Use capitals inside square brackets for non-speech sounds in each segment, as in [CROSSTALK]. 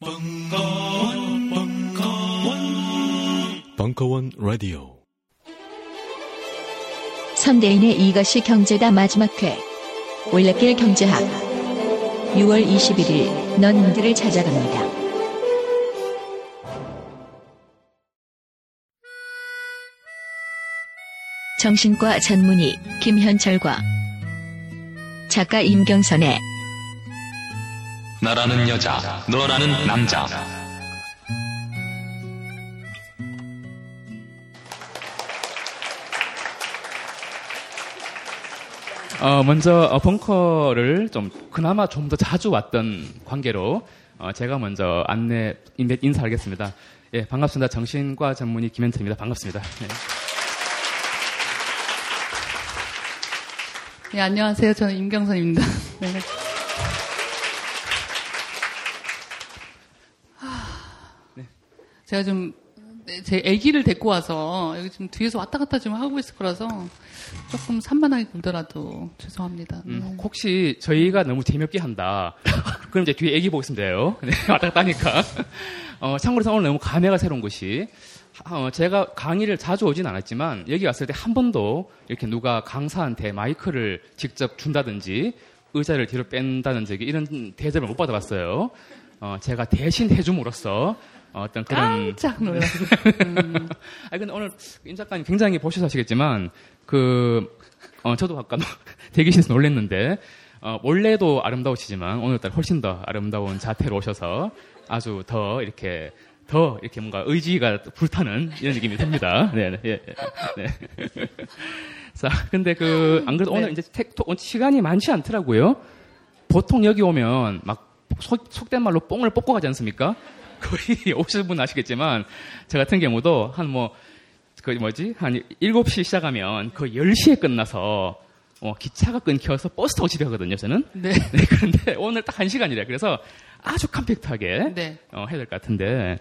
벙커원, 벙커원, 벙커원 라디오. 선대인의 이것이 경제다 마지막 회. 올레길 경제학. 6월 21일 넌 들을 찾아갑니다. 정신과 전문의 김현철과 작가 임경선의 나라는 여자, 너라는 남자. 어, 먼저 어, 벙커를 좀 그나마 좀 더 자주 왔던 관계로 어, 제가 먼저 안내 인- 인사하겠습니다. 예, 반갑습니다. 정신과 전문의 김현태입니다. 반갑습니다. 네. 네, 안녕하세요. 저는 임경선입니다. [LAUGHS] 네. 제가 좀, 네, 제 아기를 데리고 와서 여기 지금 뒤에서 왔다 갔다 좀 하고 있을 거라서 조금 산만하게 굴더라도 죄송합니다. 음, 네. 혹시 저희가 너무 재미없게 한다. [LAUGHS] 그럼 이제 뒤에 애기 돼요. 네, [LAUGHS] 왔다 갔다 하니까. 어, 참고로 오늘 너무 감회가 새로운 것이 어, 제가 강의를 자주 오진 않았지만 여기 왔을 때 한 번도 이렇게 누가 강사한테 마이크를 직접 준다든지 의자를 뒤로 뺀다든지 이런 대접을 못 받아봤어요. 어, 제가 대신 해줌으로써 어떤 그런 깜짝 놀랐어요. 음, [LAUGHS] 아니 근데 오늘 임 작가님 굉장히 보셔서 아시겠지만 그 어, 저도 아까 [LAUGHS] 대기실에서 놀랐는데 어, 원래도 아름다우시지만 오늘따라 훨씬 더 아름다운 자태로 오셔서 아주 더 이렇게 더 이렇게 뭔가 의지가 불타는 이런 느낌이 듭니다. [LAUGHS] 네, 네, 예, 예, 네. 자, 근데 그 안 그래도 오늘 네. 이제 텍, 토- 시간이 많지 않더라고요. 보통 여기 오면 막 속, 속된 말로 뽕을 뽑고 가지 않습니까? 거의 [LAUGHS] 오실 분 아시겠지만 저 같은 경우도 한 뭐 그 뭐지 한 7시 시작하면 거의 10시에 끝나서 어, 기차가 끊겨서 버스 타고 집에 가거든요 저는 [LAUGHS] 네. 네, 그런데 오늘 딱 한 시간이래 그래서 아주 컴팩트하게 네. 어, 해야 될 것 같은데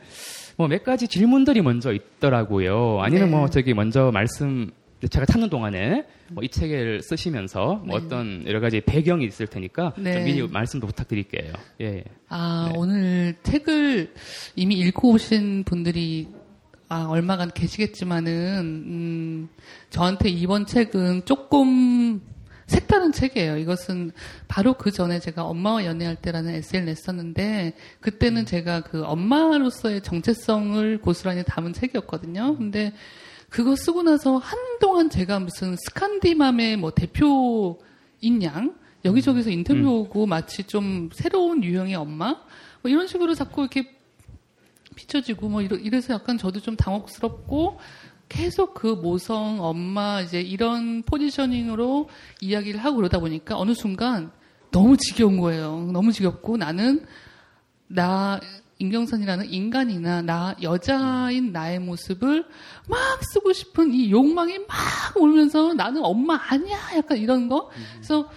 뭐 몇 가지 질문들이 먼저 있더라고요 아니면 네. 뭐 저기 먼저 말씀 제가 찾는 동안에 뭐 이 책을 쓰시면서 뭐 네. 어떤 여러 가지 배경이 있을 테니까 네. 좀 미리 말씀도 부탁드릴게요 예. 아, 네. 오늘 책을 이미 읽고 오신 분들이 아, 얼마간 계시겠지만은, 음, 저한테 이번 책은 조금 색다른 책이에요. 이것은 바로 그 전에 제가 엄마와 연애할 때라는 에세이를 냈었는데, 그때는 제가 그 엄마로서의 정체성을 고스란히 담은 책이었거든요. 근데 그거 쓰고 나서 한동안 제가 무슨 스칸디맘의 뭐 대표인 양, 여기저기서 인터뷰 오고 마치 좀 새로운 유형의 엄마? 뭐 이런 식으로 자꾸 이렇게 비춰지고 뭐 이러, 이래서 약간 저도 좀 당혹스럽고 계속 그 모성 엄마 이제 이런 포지셔닝으로 이야기를 하고 그러다 보니까 어느 순간 너무 지겨운 거예요. 너무 지겹고 나는 나 임경선이라는 인간이나 나 여자인 나의 모습을 막 쓰고 싶은 이 욕망이 막 울면서 나는 엄마 아니야 약간 이런 거. 그래서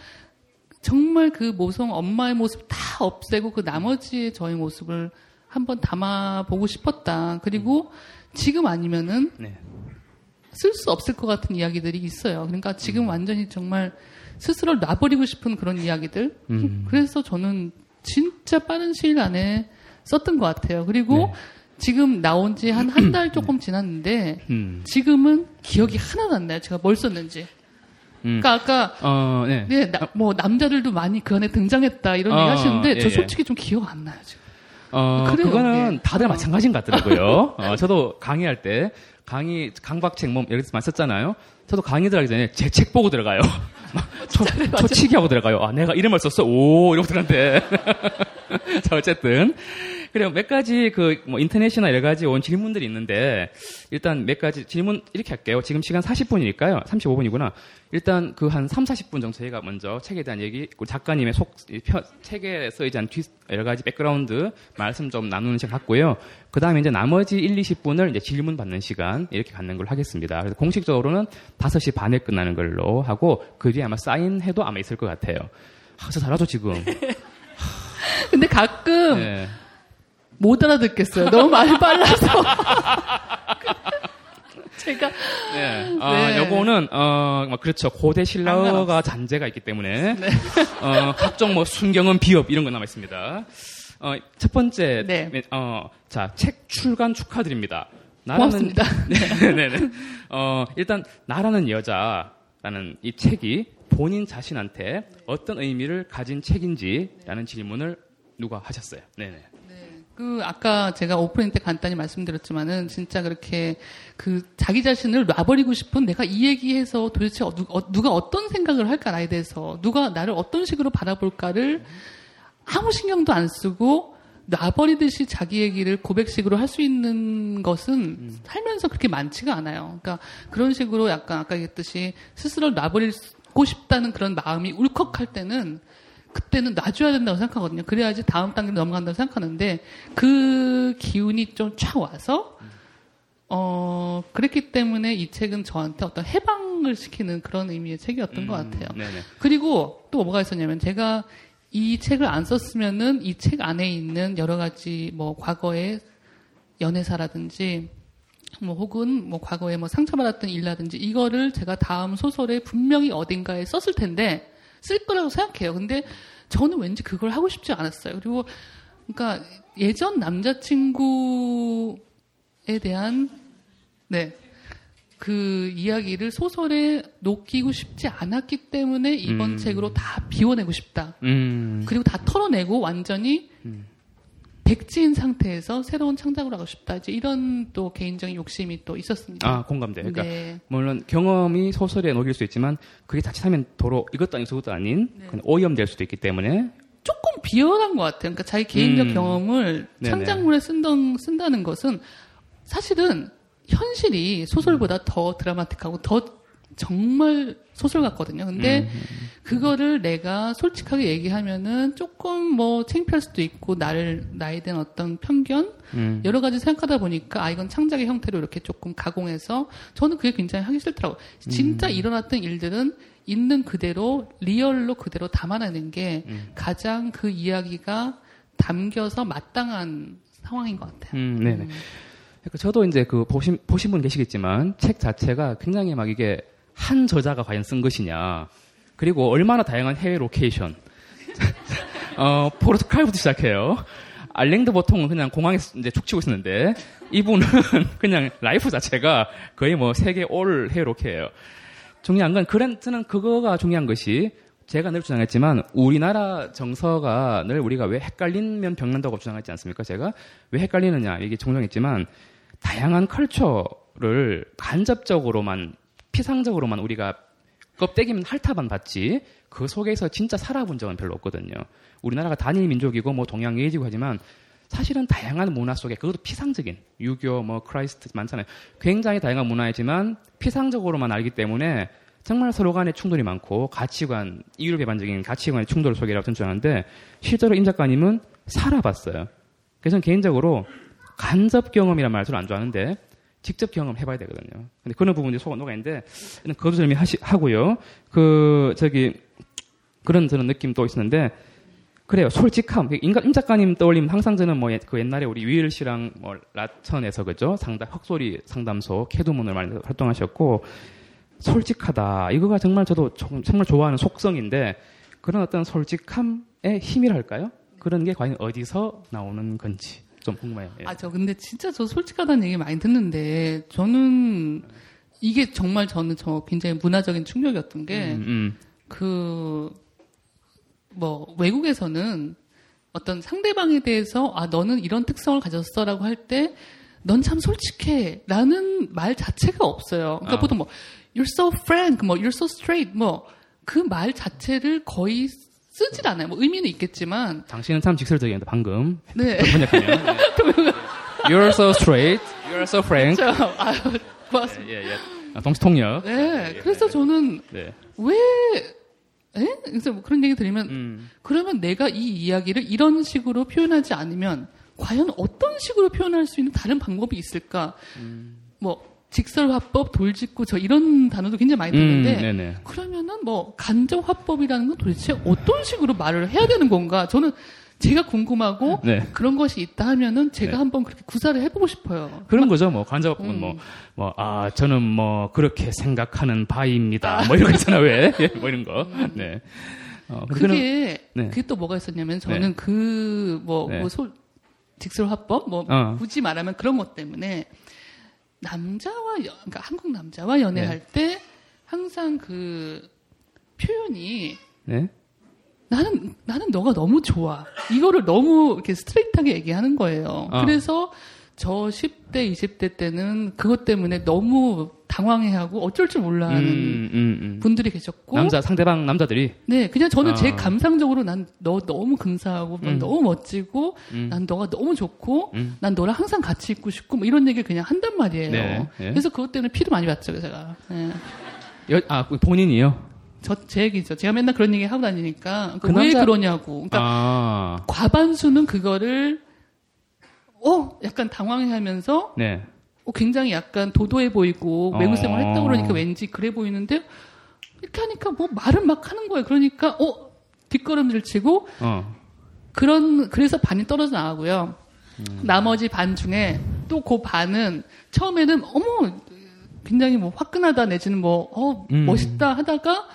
정말 그 모성 엄마의 모습 다 없애고 그 나머지의 저의 모습을 한번 담아보고 싶었다. 그리고 지금 아니면은 네. 쓸수 없을 것 같은 이야기들이 있어요. 그러니까 지금 완전히 정말 스스로 를 놔버리고 싶은 그런 이야기들. 음. 그래서 저는 진짜 빠른 시일 안에 썼던 것 같아요. 그리고 네. 지금 나온 지 한 한 달 조금 [CLEARS THROAT] 지났는데 음. 지금은 기억이 하나도 안 나요. 제가 뭘 썼는지. 음. 그러니까 아까 어, 네. 네, 나- 뭐 남자들도 많이 그 안에 등장했다 이런 어, 얘기 하시는데 예, 저 예. 솔직히 좀 기억 안 나요 지금. 어, 그래요, 그거는 예. 다들 어. 마찬가지인 것 같더라고요. [LAUGHS] 어, 저도 강의할 때, 강의, 강박책 뭐, 여기서 많이 썼잖아요. 저도 강의 들어가기 전에 제 책 보고 들어가요. [LAUGHS] 막 초, 초치기 하고 들어가요. 아, 내가 이름을 썼어? 오, 이러고 들었는데. [LAUGHS] 자, 어쨌든. 그리고 몇 가지 그, 뭐, 인터넷이나 여러 가지 온 질문들이 있는데, 일단 몇 가지 질문 이렇게 할게요. 지금 시간 40분이니까요. 35분이구나. 일단 그 한 3, 40분 정도 저희가 먼저 책에 대한 얘기, 그리고 작가님의 속, 이 편- 책에 쓰이지 뒤, 여러 가지 background 말씀 좀 나누는 시간 갖고요. 그 다음에 이제 나머지 1, 20분을 이제 질문 받는 시간 이렇게 갖는 걸로 하겠습니다. 그래서 공식적으로는 5시 반에 끝나는 걸로 하고 그 뒤에 아마 사인해도 아마 있을 것 같아요. 아, 저 잘하죠, 지금. [LAUGHS] 근데 가끔 네. 못 알아듣겠어요. 너무 말이 빨라서. [LAUGHS] 제가 네. 아, 네. 요거는, 어, 뭐 그렇죠. 고대 신라어가 상관없어. 잔재가 있기 때문에, 어, 각종 뭐 순경은 비업 이런 거 남아 있습니다. 어, 첫 번째, 네. 어, 자, 책 출간 축하드립니다. 고맙습니다. [LAUGHS] 네, 네, 네. 어, 일단, 나라는 여자라는 이 책이 본인 자신한테 어떤 의미를 가진 책인지라는 질문을 누가 하셨어요. 네네. 그 아까 제가 오프닝 때 간단히 말씀드렸지만은 진짜 그렇게 그 자기 자신을 놔버리고 싶은 내가 이 얘기해서 도대체 어- 누- 어- 누가 어떤 생각을 할까 나에 대해서 누가 나를 어떤 식으로 바라볼까를 아무 신경도 안 쓰고 놔버리듯이 자기 얘기를 고백식으로 할 수 있는 것은 살면서 그렇게 많지가 않아요. 그러니까 그런 식으로 약간 아까 얘기했듯이 스스로를 놔버리고 싶다는 그런 마음이 울컥할 때는 그때는 놔줘야 된다고 생각하거든요. 그래야지 다음 단계로 넘어간다고 생각하는데 그 기운이 좀 쫙 와서 어 그랬기 때문에 이 책은 저한테 어떤 해방을 시키는 그런 의미의 책이었던 것 같아요. 네네. 그리고 또 뭐가 있었냐면 제가 이 책을 안 썼으면은 이 책 안에 있는 여러 가지 뭐 과거의 연애사라든지 뭐 혹은 뭐 과거에 뭐 상처받았던 일이라든지 이거를 제가 다음 소설에 분명히 어딘가에 썼을 텐데 쓸 거라고 생각해요. 근데 저는 왠지 그걸 하고 싶지 않았어요. 그리고 그러니까 예전 남자친구에 대한 네. 그 이야기를 소설에 녹이고 싶지 않았기 때문에 이번 음. 책으로 다 비워내고 싶다. 음. 그리고 다 털어내고 완전히 백지인 상태에서 새로운 창작을 하고 싶다. 이제 이런 또 개인적인 욕심이 또 있었습니다. 아, 공감돼. 그러니까, 네. 물론 경험이 소설에 녹일 수 있지만, 그게 자칫하면 도로 이것도 아닌 저것도 아닌, 네. 그냥 오염될 수도 있기 때문에, 조금 비열한 것 같아요. 그러니까 자기 개인적 음. 경험을 네네. 창작물에 쓴던, 쓴다는 것은 사실은 현실이 소설보다 음. 더 드라마틱하고 더 정말 소설 같거든요. 근데 음. 그거를 내가 솔직하게 얘기하면은 조금 뭐 창피할 수도 있고 나를 나에 대한 어떤 편견 음. 여러 가지 생각하다 보니까 아 이건 창작의 형태로 이렇게 조금 가공해서 저는 그게 굉장히 하기 싫더라고. 요 진짜 음. 일어났던 일들은 있는 그대로 real로 그대로 담아내는 게 음. 가장 그 이야기가 담겨서 마땅한 상황인 것 같아요. 음, 네네. 그러니까 저도 이제 그 보신, 보신 분 계시겠지만, 책 자체가 굉장히 막 이게 한 저자가 과연 쓴 것이냐, 그리고 얼마나 다양한 해외 로케이션, [LAUGHS] 어, 포르투갈부터 시작해요. 알랭드 보통은 그냥 공항에서 이제 죽치고 있었는데, 이분은 [LAUGHS] 그냥 life 자체가 거의 뭐 세계 all 해외 로케예요. 중요한 건 그랜트는 그거가 중요한 것이 제가 늘 주장했지만 우리나라 정서가 늘 우리가 왜 헷갈리면 병난다고 주장했지 않습니까? 제가 왜 헷갈리느냐 이게 종종했지만 다양한 culture를 간접적으로만 피상적으로만 우리가 껍데기만 핥아만 봤지 그 속에서 진짜 살아본 적은 별로 없거든요. 우리나라가 단일 민족이고 뭐 동양 예지고 하지만 사실은 다양한 문화 속에 그것도 피상적인 유교 뭐 Christ 많잖아요. 굉장히 다양한 문화이지만 피상적으로만 알기 때문에 정말 서로 간에 충돌이 많고 가치관 이율 배반적인 가치관의 충돌 속이라고 주장하는데 실제로 임 작가님은 살아봤어요. 그래서 개인적으로 간접 경험이란 말을 안 좋아하는데 직접 경험해봐야 되거든요. 근데 그런 부분이 속아 녹아 있는데 거두절미 하시 하고요. 그 저기 그런 저는 느낌도 있었는데 그래요. 솔직함. 인간 임 작가님 떠올리면 항상 저는 뭐 그 옛날에 우리 위일 씨랑 뭐 라천에서 그죠 상담 흑소리 상담소 캐두문을 많이 활동하셨고 솔직하다. 이거가 정말 저도 정- 정말 좋아하는 속성인데 그런 어떤 솔직함의 힘이랄까요? 그런 게 과연 어디서 나오는 건지 좀 궁금해요. 예. 아, 저 근데 진짜 저 솔직하다는 얘기 많이 듣는데 저는 이게 정말 저는 저 굉장히 문화적인 충격이었던 게 음, 음. 그, 뭐, 외국에서는 어떤 상대방에 대해서, 아, 너는 이런 특성을 가졌어 라고 할 때, 넌 참 솔직해. 라는 말 자체가 없어요. 그러니까 아. 보통 뭐, you're so frank, 뭐, you're so straight, 뭐, 그 말 자체를 거의 쓰질 않아요. 뭐, 의미는 있겠지만, 당신은 참 직설적이었는데 방금 네. 번역하면 [LAUGHS] You're so straight, you're so frank. 저, 아유, 고맙습니다. 예, 예. 아, 동시 통역. 네. 그래서 저는 네. 왜, 에? 그래서 뭐 그런 얘기 들으면, 음. 그러면 내가 이 이야기를 이런 식으로 표현하지 않으면 과연 어떤 식으로 표현할 수 있는 다른 방법이 있을까? 뭐 직설화법, 돌직구 저 이런 단어도 굉장히 많이 음, 듣는데 네네. 그러면은 뭐 간접화법이라는 건 도대체 어떤 식으로 말을 해야 되는 건가? 저는 제가 궁금하고 네. 그런 것이 있다 하면은 제가 네. 한번 그렇게 구사를 해보고 싶어요. 그런 거죠, 뭐. 간접은 음. 뭐, 뭐, 아, 저는 뭐, 그렇게 생각하는 바입니다. 뭐 이런 거 있잖아, 왜? [LAUGHS] 예, 뭐 이런 거. 음. 네. 어, 그게 네. 그게 또 뭐가 있었냐면 저는 네. 그뭐 네. 뭐 직설 화법 뭐 어. 굳이 말하면 그런 것 때문에 남자와 여, 그러니까 한국 남자와 연애할 때 항상 그 표현이 네. 나는 나는 너가 너무 좋아. 이거를 너무 이렇게 스트레이트하게 얘기하는 거예요. 어. 그래서 저 10대, 20대 때는 그것 때문에 너무 당황해하고 어쩔 줄 몰라하는 음, 음, 음. 분들이 계셨고 남자 상대방 남자들이 네, 그냥 저는 제 아. 감상적으로 난 너 너무 근사하고 넌 음. 너무 멋지고 음. 난 너가 너무 좋고 음. 난 너랑 항상 같이 있고 싶고 뭐 이런 얘기를 그냥 한단 말이에요. 네, 네. 그래서 그것 때문에 피를 많이 봤죠, 제가. 네. 여, 아 본인이요. 저제 얘기죠. 제가 맨날 그런 얘기 하고 다니니까 그왜 남자- 그러냐고. 그러니까 아, 과반수는 그거를 어 약간 당황해하면서 네. 어, 굉장히 약간 도도해 보이고 외국 생활 했다 어. 그러니까 왠지 그래 보이는데 이렇게 하니까 뭐 말을 막 하는 거예요. 그러니까 어 뒷걸음질 치고 어. 그런 그래서 반이 떨어져 나가고요. 음. 나머지 반 중에 또 그 반은 처음에는 어머 굉장히 뭐 화끈하다 내지는 뭐어 음. 멋있다 하다가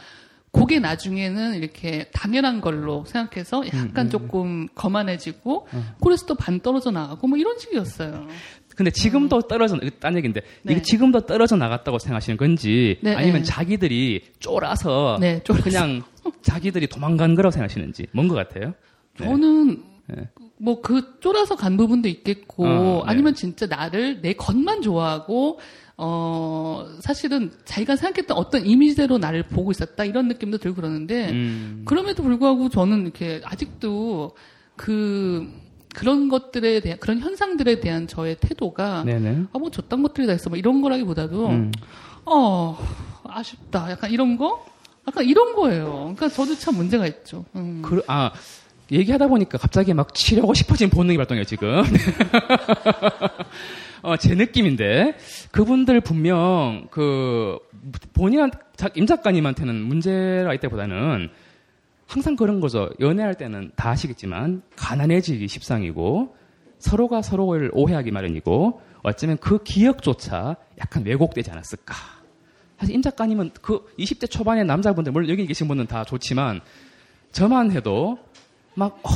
그게 나중에는 이렇게 당연한 걸로 생각해서 음, 약간 조금 거만해지고 어. 그래서 또 반 떨어져 나가고 뭐 이런 식이었어요. 근데 지금도 떨어져 이거 딴 얘기인데 네. 이게 지금도 떨어져 나갔다고 생각하시는 건지 네, 아니면 네. 자기들이 쫄아서 네, 쫄아서. 그냥 자기들이 도망간 거라고 생각하시는지 뭔 것 같아요? 네. 저는 네. 뭐그 쫄아서 간 부분도 있겠고 어, 네. 아니면 진짜 나를 내 겉만 좋아하고 어 사실은 자기가 생각했던 어떤 이미지대로 나를 보고 있었다 이런 느낌도 들고 그러는데 음. 그럼에도 불구하고 저는 이렇게 아직도 그 그런 것들에 대한 그런 현상들에 대한 저의 태도가. 아뭐 저딴 것들이 다 있어 뭐 이런 거라기보다도 음. 어 아쉽다 약간 이런 거 약간 이런 거예요. 그러니까 저도 참 문제가 있죠. 음. 그, 아, 얘기하다 보니까 갑자기 막 치려고 [LAUGHS] 싶어진 본능이 발동해요, 지금. [LAUGHS] 어, 제 느낌인데, 그분들 분명, 그, 본인한테, 자- 임 작가님한테는 문제가 있다보다는 항상 그런 거죠. 연애할 때는 다 아시겠지만, 가난해지기 십상이고, 서로가 서로를 오해하기 마련이고, 어쩌면 그 기억조차 약간 왜곡되지 않았을까. 사실 임 작가님은 그 20대 초반의 남자분들, 물론 여기 계신 분은 다 좋지만, 저만 해도 막, 어,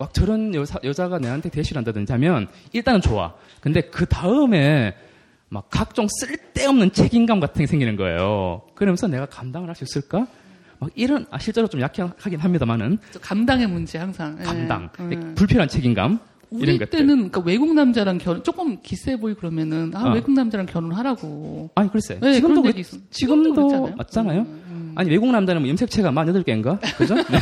막 저런 여자, 여자가 내한테 대시를 한다든지 하면 일단은 좋아. 근데 그 다음에 막 각종 쓸데없는 책임감 같은 게 생기는 거예요. 그러면서 내가 감당을 할 수 있을까? 막 이런, 아, 실제로 좀 약하긴 합니다만은 저 감당의 문제 항상. 예. 감당. 예. 불필요한 책임감. 우리. 때는 그러니까 외국 남자랑 결혼 조금 기세 보이 그러면은 아 어. 외국 남자랑 결혼하라고. 아니, 글쎄. 네, 지금도, 그, 지금도 지금도. 맞잖아요. 음, 음. 아니, 외국 남자는 뭐 염색체가 48개인가? 그죠? [LAUGHS] 네.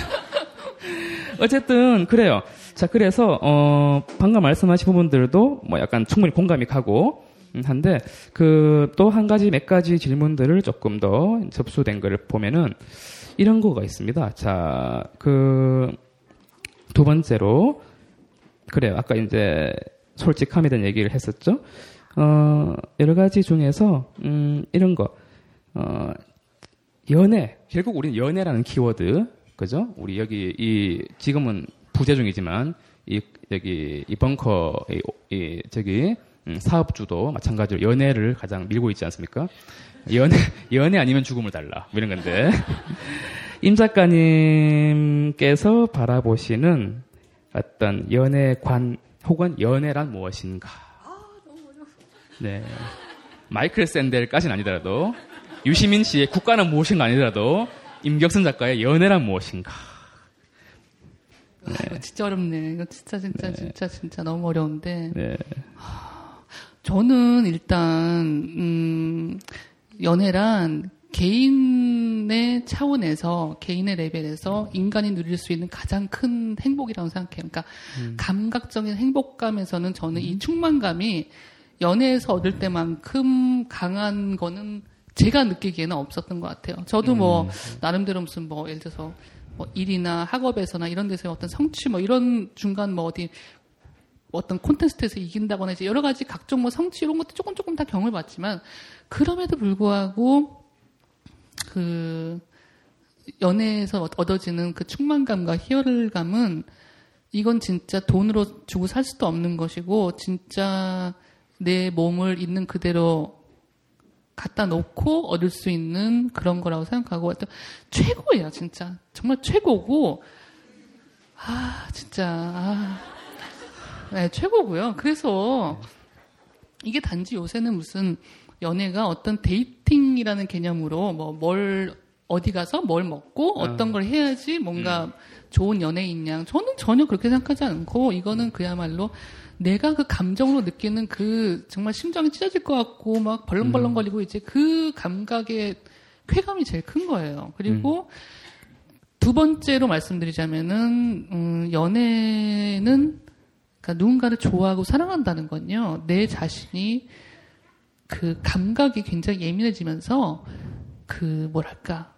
어쨌든, 그래요. 자, 그래서, 어, 방금 말씀하신 부분들도 뭐 약간 충분히 공감이 가고, 음, 한데, 그, 또 한 가지, 몇 가지 질문들을 조금 더 접수된 거를 보면은, 이런 거가 있습니다. 자, 그, 두 번째로, 그래요. 아까 이제, 솔직함에 대한 얘기를 했었죠. 어, 여러 가지 중에서, 음, 이런 거, 어, 연애. 결국 우리는 연애라는 키워드, 그죠? 우리 여기, 이, 지금은 부재 중이지만, 이, 여기, 이 벙커, 이, 이 저기, 음, 사업주도 마찬가지로 연애를 가장 밀고 있지 않습니까? 연애, [LAUGHS] 연애 아니면 죽음을 달라. 뭐 이런 건데. [LAUGHS] 임 작가님께서 바라보시는 어떤 연애관 혹은 연애란 무엇인가? 네. 마이클 샌델까지는 아니더라도 유시민 씨의 국가는 무엇인가 아니더라도 임격선 작가의 연애란 무엇인가? 아, 이거 진짜 어렵네. 이거 진짜 진짜 진짜 진짜 너무 어려운데 네. 저는 일단 음, 연애란 개인의 차원에서 개인의 레벨에서 인간이 누릴 수 있는 가장 큰 행복이라고 생각해요. 그러니까 감각적인 행복감에서는 저는 이 충만감이 연애에서 얻을 때만큼 강한 거는 제가 느끼기에는 없었던 것 같아요. 저도 뭐 나름대로 무슨 뭐 예를 들어서 뭐 일이나 학업에서나 이런 데서 어떤 성취 뭐 이런 중간 뭐 어디 어떤 콘테스트에서 이긴다거나 이제 여러 가지 각종 뭐 성취 이런 것도 조금 조금 다 경험을 봤지만 그럼에도 불구하고 그 연애에서 얻어지는 그 충만감과 희열감은 이건 진짜 돈으로 주고 살 수도 없는 것이고 진짜 내 몸을 있는 그대로 갖다 놓고 얻을 수 있는 그런 거라고 생각하고 하여튼 최고예요, 진짜. 정말 최고고 아, 진짜 아. 네, 최고고요. 그래서 이게 단지 요새는 무슨 연애가 어떤 dating이라는 개념으로 뭐 뭘 어디 가서 뭘 먹고 어떤 걸 해야지 뭔가 좋은 연애인 양 저는 전혀 그렇게 생각하지 않고 이거는 그야말로 내가 그 감정으로 느끼는 그 정말 심장이 찢어질 것 같고 막 벌렁벌렁거리고 이제 그 감각의 쾌감이 제일 큰 거예요. 그리고 두 번째로 말씀드리자면은 음, 연애는 그러니까 누군가를 좋아하고 사랑한다는 건요. 내 자신이 그 감각이 굉장히 예민해지면서 그 뭐랄까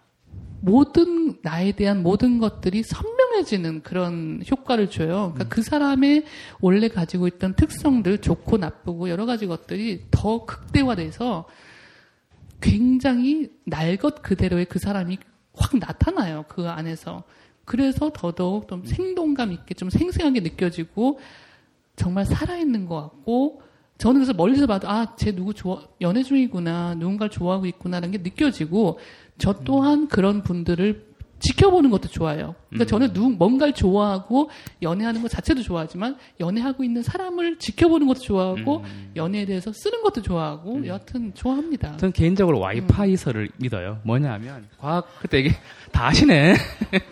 모든 나에 대한 모든 것들이 선명해지는 그런 효과를 줘요. 그러니까 그 사람의 원래 가지고 있던 특성들 좋고 나쁘고 여러 가지 것들이 더 극대화돼서 굉장히 날 것 그대로의 그 사람이 확 나타나요. 그 안에서. 그래서 더더욱 좀 생동감 있게 좀 생생하게 느껴지고 정말 살아있는 것 같고 저는 그래서 멀리서 봐도 아, 쟤 누구 좋아, 연애 중이구나, 누군가를 좋아하고 있구나라는 게 느껴지고 저 또한 그런 분들을 지켜보는 것도 좋아요. 그러니까 저는 누, 뭔가를 좋아하고 연애하는 것 자체도 좋아하지만 연애하고 있는 사람을 지켜보는 것도 좋아하고 연애에 대해서 쓰는 것도 좋아하고 여하튼 좋아합니다. 저는 개인적으로 와이파이설을 믿어요. 뭐냐면 과학 그때 이게 [LAUGHS] 다 아시네.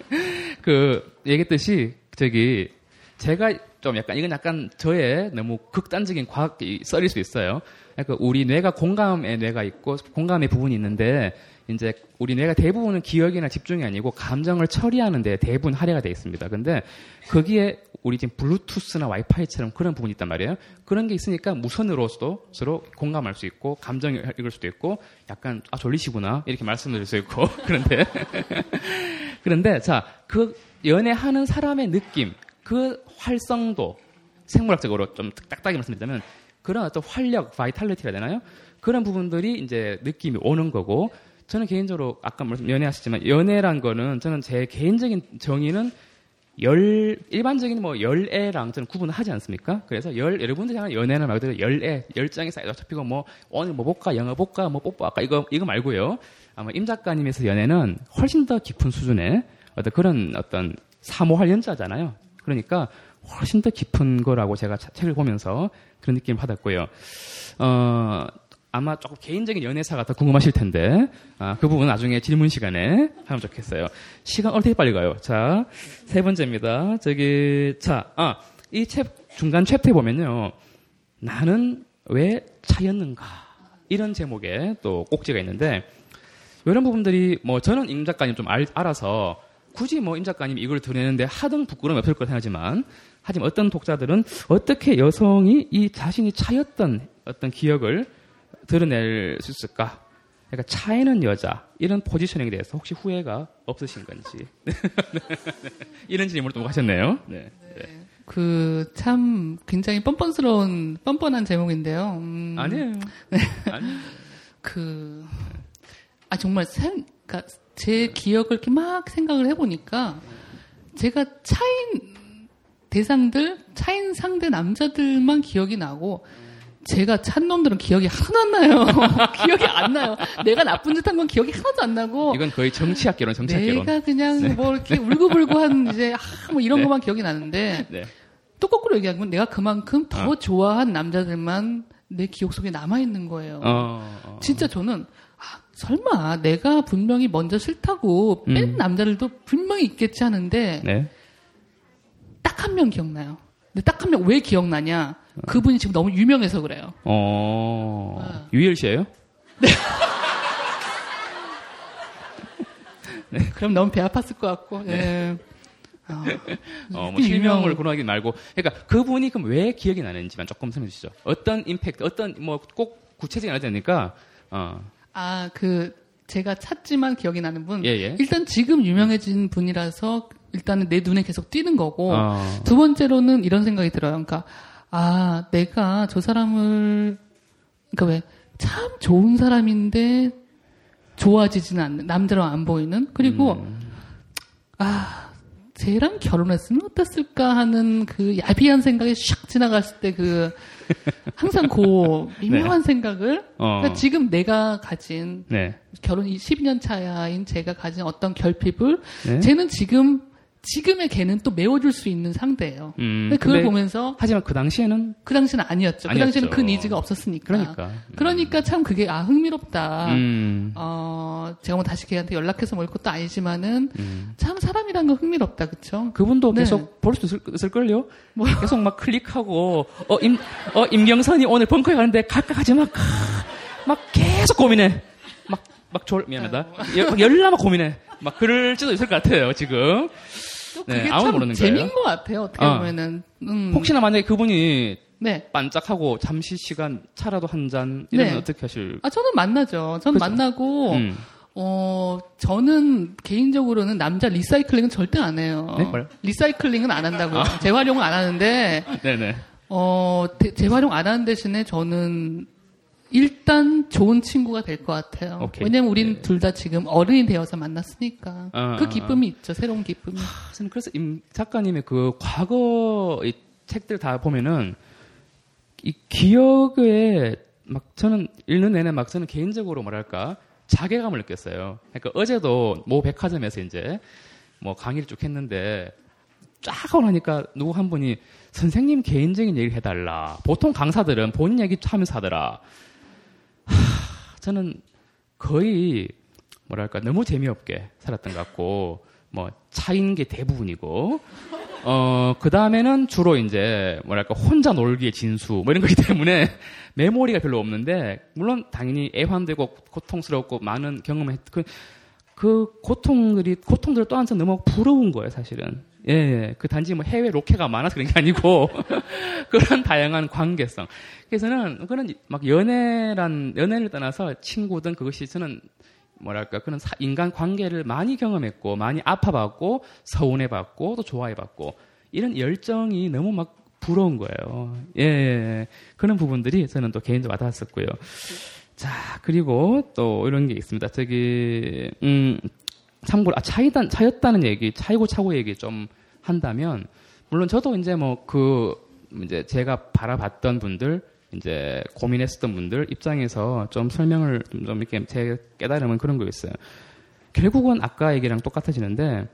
[LAUGHS] 그 얘기했듯이 저기 제가 좀 약간 이건 약간 저의 너무 극단적인 과학 썰일 수 있어요. 그러니까 우리 뇌가 공감의 뇌가 있고 공감의 부분이 있는데 이제 우리 뇌가 대부분은 기억이나 집중이 아니고 감정을 처리하는 데 대부분 할애가 돼 있습니다. 근데 거기에 우리 지금 블루투스나 와이파이처럼 그런 부분이 있단 말이에요. 그런 게 있으니까 무선으로서도 서로 공감할 수 있고 감정을 읽을 수도 있고 약간 아 졸리시구나 이렇게 말씀드릴 수 있고 [LAUGHS] 그런데 그런데 자 그 연애하는 사람의 느낌 그 활성도 생물학적으로 좀 딱딱하게 말씀드리자면 그런 어떤 활력, 바이탈리티라 해야 되나요? 그런 부분들이 이제 느낌이 오는 거고 저는 개인적으로 아까 말씀 연애하셨지만 연애란 거는 저는 제 개인적인 정의는 열 일반적인 뭐 열애랑 저는 구분을 하지 않습니까? 그래서 열 여러분들이 생각하는 연애는 말 그대로 열애 열장이 쌓여 잡히고 뭐 오늘 뭐 볼까 영화 볼까 뭐 뽀뽀 아까 이거 이거 말고요. 아마 임 작가님에서 연애는 훨씬 더 깊은 수준의 어떤 그런 어떤 사모할 연자잖아요. 그러니까 훨씬 더 깊은 거라고 제가 차- 책을 보면서 그런 느낌을 받았고요. 어, 아마 조금 개인적인 연애사가 더 궁금하실 텐데, 아, 그 부분은 나중에 질문 시간에 하면 좋겠어요. 시간 어떻게 빨리 가요? 자, 세 번째입니다. 저기, 자, 아, 이 챕, 중간 챕터에 보면요. 나는 왜 차였는가? 이런 제목의 또 꼭지가 있는데, 이런 부분들이 뭐 저는 임 작가님 좀 알, 알아서 굳이 뭐 임 작가님 이걸 드러내는데 하등 부끄러움이 없을 거라 생각하지만 하지만 어떤 독자들은 어떻게 여성이 이 자신이 차였던 어떤 기억을 드러낼 수 있을까? 그러니까 차이는 여자 이런 포지셔닝에 대해서 혹시 후회가 없으신 건지 [LAUGHS] 이런 질문을 또 하셨네요. 네. 네. 그 참 굉장히 뻔뻔스러운 뻔뻔한 제목인데요. 음, 아니에요. [LAUGHS] 아니. 그, 아, 정말, 생, 그니까, 제 기억을 이렇게 막 생각을 해보니까, 제가 차인 대상들, 차인 상대 남자들만 기억이 나고, 제가 찬 놈들은 기억이 하나도 안 나요. [LAUGHS] 기억이 안 나요. 내가 나쁜 짓 한 건 기억이 하나도 안 나고, 이건 거의 정치학 개론, 정치학 개론. 내가 그냥 뭐 이렇게 울고불고한 [LAUGHS] 이제, 아, 뭐 이런 네. 것만 기억이 나는데, 네. 또 거꾸로 얘기하면 내가 그만큼 더 좋아한 남자들만 내 기억 속에 남아 있는 거예요. 어, 어. 진짜 저는 아, 설마 내가 분명히 먼저 싫다고 뺀 음. 남자들도 분명히 있겠지 하는데 네. 딱한 명 기억나요. 근데 딱 한 명 왜 기억나냐? 그분이 지금 너무 유명해서 그래요. 어, 아. 유열 씨예요? [LAUGHS] 그럼 너무 배 아팠을 것 같고. 예. 어, [LAUGHS] 어, 뭐그 실명을 고려하기 말고, 그러니까 그분이 그럼 왜 기억이 나는지만 조금 설명해 주시죠. 어떤 임팩트, 어떤 뭐 꼭 구체적인 안 되니까, 어, 아, 그 제가 찾지만 기억이 나는 분. 예, 예. 일단 지금 유명해진 분이라서 일단은 내 눈에 계속 띄는 거고. 어. 두 번째로는 이런 생각이 들어요. 그러니까 아 내가 저 사람을 그러니까 왜 참 좋은 사람인데 좋아지지는 않는 남들은 안 보이는 그리고 음. 아 쟤랑 결혼했으면 어땠을까 하는 그 야비한 생각이 샥 지나갔을 때 그 [LAUGHS] 항상 그 미묘한 생각을 네. 어. 그러니까 지금 내가 가진 네. 결혼 12년 차인 제가 가진 어떤 결핍을 네. 쟤는 지금 지금의 걔는 또 메워줄 수 있는 상대예요. 음, 근데 그걸 근데 보면서 하지만 그 당시에는 그 당시는 아니었죠. 그 아니었죠. 당시에는 그 니즈가 없었으니까. 그러니까. 음. 그러니까 참 그게 아 흥미롭다. 음. 어, 제가 뭐 다시 걔한테 연락해서 뭘 것도 아니지만은 음. 참 사람이란 건 흥미롭다, 그쵸? 그분도 네. 계속 볼 수 있을, 있을걸요? 계속 막 클릭하고, 어, 임, 어, 임경선이 오늘 벙커에 가는데 갈까 가지 막, 막 계속 고민해. 막, 막 졸, 미안하다. 여- 막 열나 막 고민해. 막 그럴지도 있을 것 같아요, 지금. 또 네, 그게 아무 참 재밌는. 것 같아요, 어떻게 어. 보면은. 음. 혹시나 만약에 그분이 네. 반짝하고 잠시 시간 차라도 한 잔, 이러면 네. 어떻게 하실? 아, 저는 만나죠. 저는 그죠? 만나고, 음. 어, 저는 개인적으로는 남자 리사이클링은 절대 안 해요. 네? 리사이클링은 안 한다고요. 재활용은 안 하는데, [LAUGHS] 네네. 어, 대- 재활용 안 하는 대신에 저는 일단 좋은 친구가 될 것 같아요. 오케이. 왜냐면 우린 네. 둘다 지금 어른이 되어서 만났으니까. 아, 그 아, 기쁨이 있죠. 새로운 기쁨이. 저는 그래서 임 작가님의 그 과거 이 책들 다 보면은 이 기억에 막 저는 읽는 내내 막 저는 개인적으로 뭐랄까 자괴감을 느꼈어요. 그러니까 어제도 모 백화점에서 이제 뭐 강의를 쭉 했는데 쫙 하고 나니까 누구 한 분이 선생님 개인적인 얘기를 해달라. 보통 강사들은 본인 얘기 하면서 하더라. 하, 저는 거의 뭐랄까 너무 재미없게 살았던 것 같고 뭐 차인 게 대부분이고 어그 다음에는 주로 이제 뭐랄까 혼자 놀기의 진수 뭐 이런 거기 [LAUGHS] 때문에 메모리가 별로 없는데 물론 당연히 애환되고 고통스럽고 많은 경험을 했, 그, 그 고통들이 고통들 또한 전 너무 부러운 거예요 사실은 예, 예. 그 단지 뭐 해외 로케가 많아서 그런 게 아니고 [LAUGHS] 그런 다양한 관계성 그래서는 그런 막 연애란 연애를 떠나서 친구든 그것이 저는 뭐랄까 그런 사- 인간 관계를 많이 경험했고 많이 아파봤고 서운해봤고 또 좋아해봤고 이런 열정이 너무 막 부러운 거예요. 예, 예, 예. 그런 부분들이 저는 또 개인적으로 와닿았었고요. 자 그리고 또 이런 게 있습니다. 저기 음 참고로 아 차이단 차였다는 얘기 차이고 차고 얘기 좀 한다면 물론 저도 이제 뭐 그 이제 제가 바라봤던 분들 이제 고민했었던 분들 입장에서 좀 설명을 좀, 좀 이렇게 제 깨달음은 그런 거였어요. 결국은 아까 얘기랑 똑같아지는데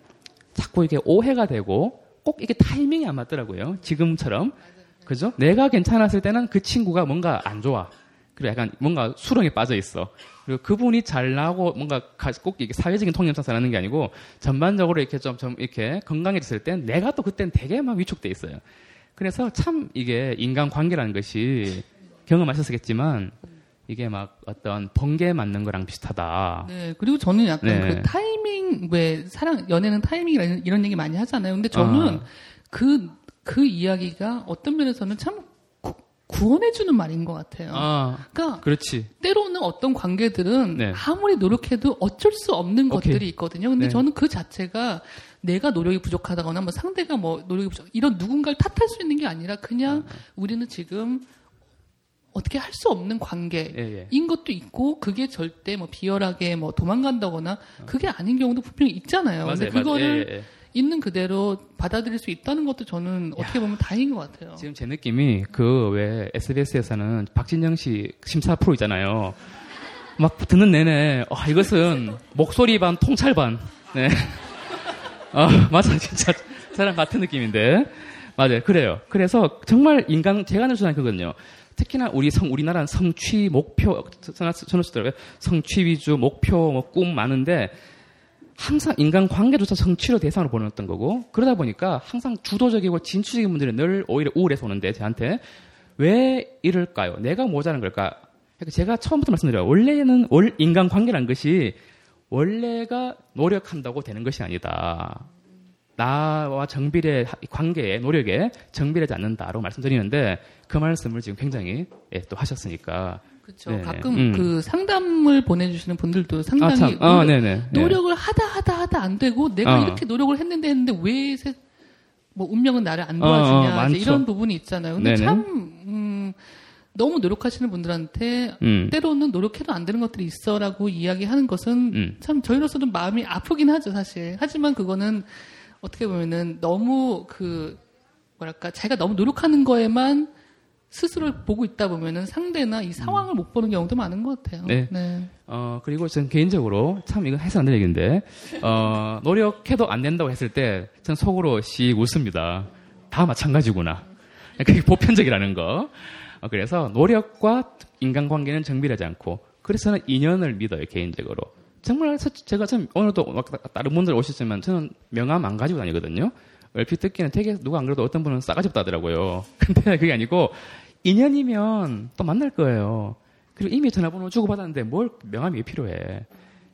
자꾸 이게 오해가 되고 꼭 이게 타이밍이 안 맞더라고요. 지금처럼. 그죠? 내가 괜찮았을 때는 그 친구가 뭔가 안 좋아. 그리고 약간 뭔가 수렁에 빠져 있어. 그리고 그분이 잘 나고 뭔가 가- 꼭 이게 사회적인 통념상 잘하는 게 아니고 전반적으로 이렇게 좀, 좀 이렇게 건강해졌을 땐 내가 또 그땐 되게 막 위축돼 있어요. 그래서 참 이게 인간 관계라는 것이 경험하셨겠지만 이게 막 어떤 번개 맞는 거랑 비슷하다. 네, 그리고 저는 약간 네. 그 타이밍, 왜, 사랑, 연애는 타이밍이라 이런 얘기 많이 하잖아요. 근데 저는 아. 그, 그 이야기가 어떤 면에서는 참 구, 구원해주는 말인 것 같아요. 아, 그러니까 그렇지. 때로는 어떤 관계들은 네. 아무리 노력해도 어쩔 수 없는 오케이. 것들이 있거든요. 근데 네. 저는 그 자체가 내가 노력이 부족하다거나 뭐 상대가 뭐 노력이 부족 이런 누군가를 탓할 수 있는 게 아니라 그냥 우리는 지금 어떻게 할 수 없는 관계인 예, 예. 것도 있고 그게 절대 뭐 비열하게 뭐 도망간다거나 그게 아닌 경우도 분명히 있잖아요. 근데 맞아요, 맞아요. 그거를 예, 예. 있는 그대로 받아들일 수 있다는 것도 저는 어떻게 보면 다행인 것 같아요. 지금 제 느낌이 그 왜 SBS에서는 박진영 씨 심사 프로 있잖아요. 막 듣는 내내 아, 이것은 목소리 반 통찰 반. 네. 아 맞아 진짜 저랑 같은 느낌인데 맞아요 그래요. 그래서 정말 인간 제가 늘 주장한 그거든요. 특히나 우리 성 우리나라는 성취 목표 저는 쓰더라고요. 성취 위주 목표 뭐 꿈 많은데 항상 인간 관계조차 성취로 대상으로 어떤 거고 그러다 보니까 항상 주도적이고 진취적인 분들이 늘 오히려 우울해서 오는데 저한테 왜 이럴까요? 내가 모자란 걸까? 그러니까 제가 처음부터 말씀드려요. 원래는 월 인간 관계란 것이 원래가 노력한다고 되는 것이 아니다. 나와 정비례 관계에 노력에 정비례지 않는다라고 말씀드리는데 그 말씀을 지금 굉장히 예, 또 하셨으니까 그렇죠. 네, 가끔 음. 그 상담을 보내주시는 분들도 상당히 아 참, 아 네네 예. 노력을 하다 하다 하다 안 되고 내가 어. 이렇게 노력을 했는데 했는데 왜 세- 뭐 운명은 나를 안 어, 어, 도와주냐 많죠. 이제 이런 부분이 있잖아요. 근데 네네. 참 음, 너무 노력하시는 분들한테 음. 때로는 노력해도 안 되는 것들이 있어라고 이야기하는 것은 음. 참 저희로서는 마음이 아프긴 하죠 사실. 하지만 그거는 어떻게 보면은 너무 그 뭐랄까 자기가 너무 노력하는 거에만 스스로를 보고 있다 보면은 상대나 이 상황을 못 보는 경우도 많은 것 같아요. 네. 어, 그리고 저는 개인적으로 참 이거 해서 안될 얘기인데, 어, 노력해도 안 된다고 했을 때, 저는 속으로 씩 웃습니다. 다 마찬가지구나. 그게 보편적이라는 거. 어, 그래서 노력과 인간관계는 정비하지 않고, 그래서 저는 인연을 믿어요, 개인적으로. 정말 서- 제가 참 오늘도 막 다른 분들 오셨지만 저는 명함 안 가지고 다니거든요. 얼핏 듣기는 되게 누가 안 그래도 어떤 분은 싸가지 없다 하더라고요. [LAUGHS] 근데 그게 아니고 인연이면 또 만날 거예요. 그리고 이미 전화번호 주고받았는데 뭘 명함이 왜 필요해.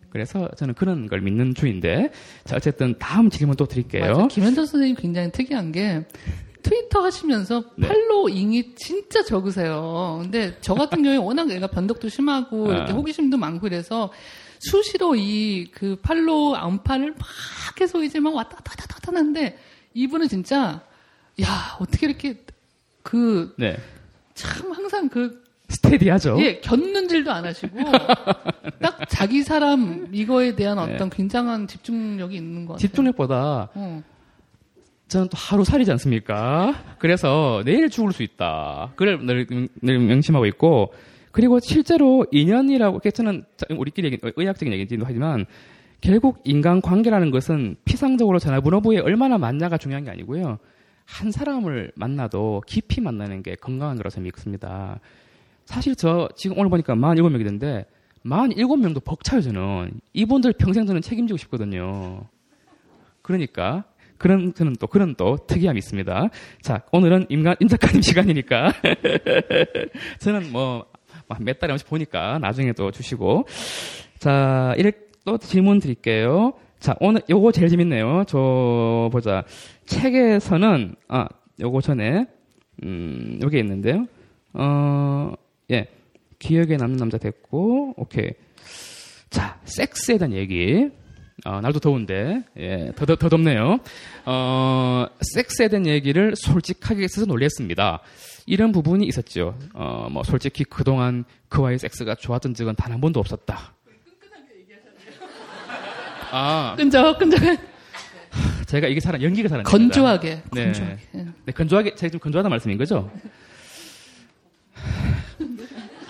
그래서 저는 그런 걸 믿는 주인데 자 어쨌든 다음 질문 또 드릴게요. 맞아요. 김현정 선생님 굉장히 특이한 게 트위터 하시면서 네. 팔로잉이 진짜 적으세요. 근데 저 같은 경우에 워낙 애가 변덕도 심하고 아. 이렇게 호기심도 많고 이래서 수시로 이 그 팔로우 안파를 막 계속 이제 막 왔다 갔다 왔다 갔다 하는데 이분은 진짜 야 어떻게 이렇게 그 네. 참 항상 그 스테디하죠. 예, 견눈질도 안 하시고 [LAUGHS] 딱 자기 사람 이거에 대한 어떤 굉장한 집중력이 있는 것 같아요. 네. 집중력보다 어. 저는 또 하루 살이지 않습니까? 그래서 내일 죽을 수 있다. 그걸 늘, 늘 명심하고 있고, 그리고 실제로 인연이라고, 저는 우리끼리 얘기, 의학적인 얘기도 하지만, 결국 인간 관계라는 것은 피상적으로 전화번호부에 얼마나 맞냐가 중요한 게 아니고요. 한 사람을 만나도 깊이 만나는 게 건강한 거라서 믿습니다. 사실 저 지금 오늘 보니까 47명이 됐는데, 47명도 벅차요, 저는. 이분들 평생 저는 책임지고 싶거든요. 그러니까 그런 저는 또 그런 또 특이함이 있습니다. 자 오늘은 임간 임 작가님 시간이니까 [LAUGHS] 저는 뭐 몇 달에 한 번씩 보니까 나중에 또 주시고 자 이렇게 또 질문 드릴게요. 자 오늘 요거 제일 재밌네요. 저 보자 책에서는 아 요거 전에 음 여기 있는데요. 어 예 기억에 남는 남자 됐고 오케이 자 섹스에 대한 얘기 어, 날도 더운데, 예, 더, 더, 더 덥네요. 어, 섹스에 대한 얘기를 솔직하게 써서 놀랬습니다. 이런 부분이 있었죠. 어, 뭐, 솔직히 그동안 그와의 섹스가 좋았던 적은 단 한 번도 없었다. 아, 끈적끈적 제가 이게 사람, 연기가 사람. 건조하게 네. 건조하게 예. 네, 건조하게, 제가 좀 건조하다는 말씀인 거죠?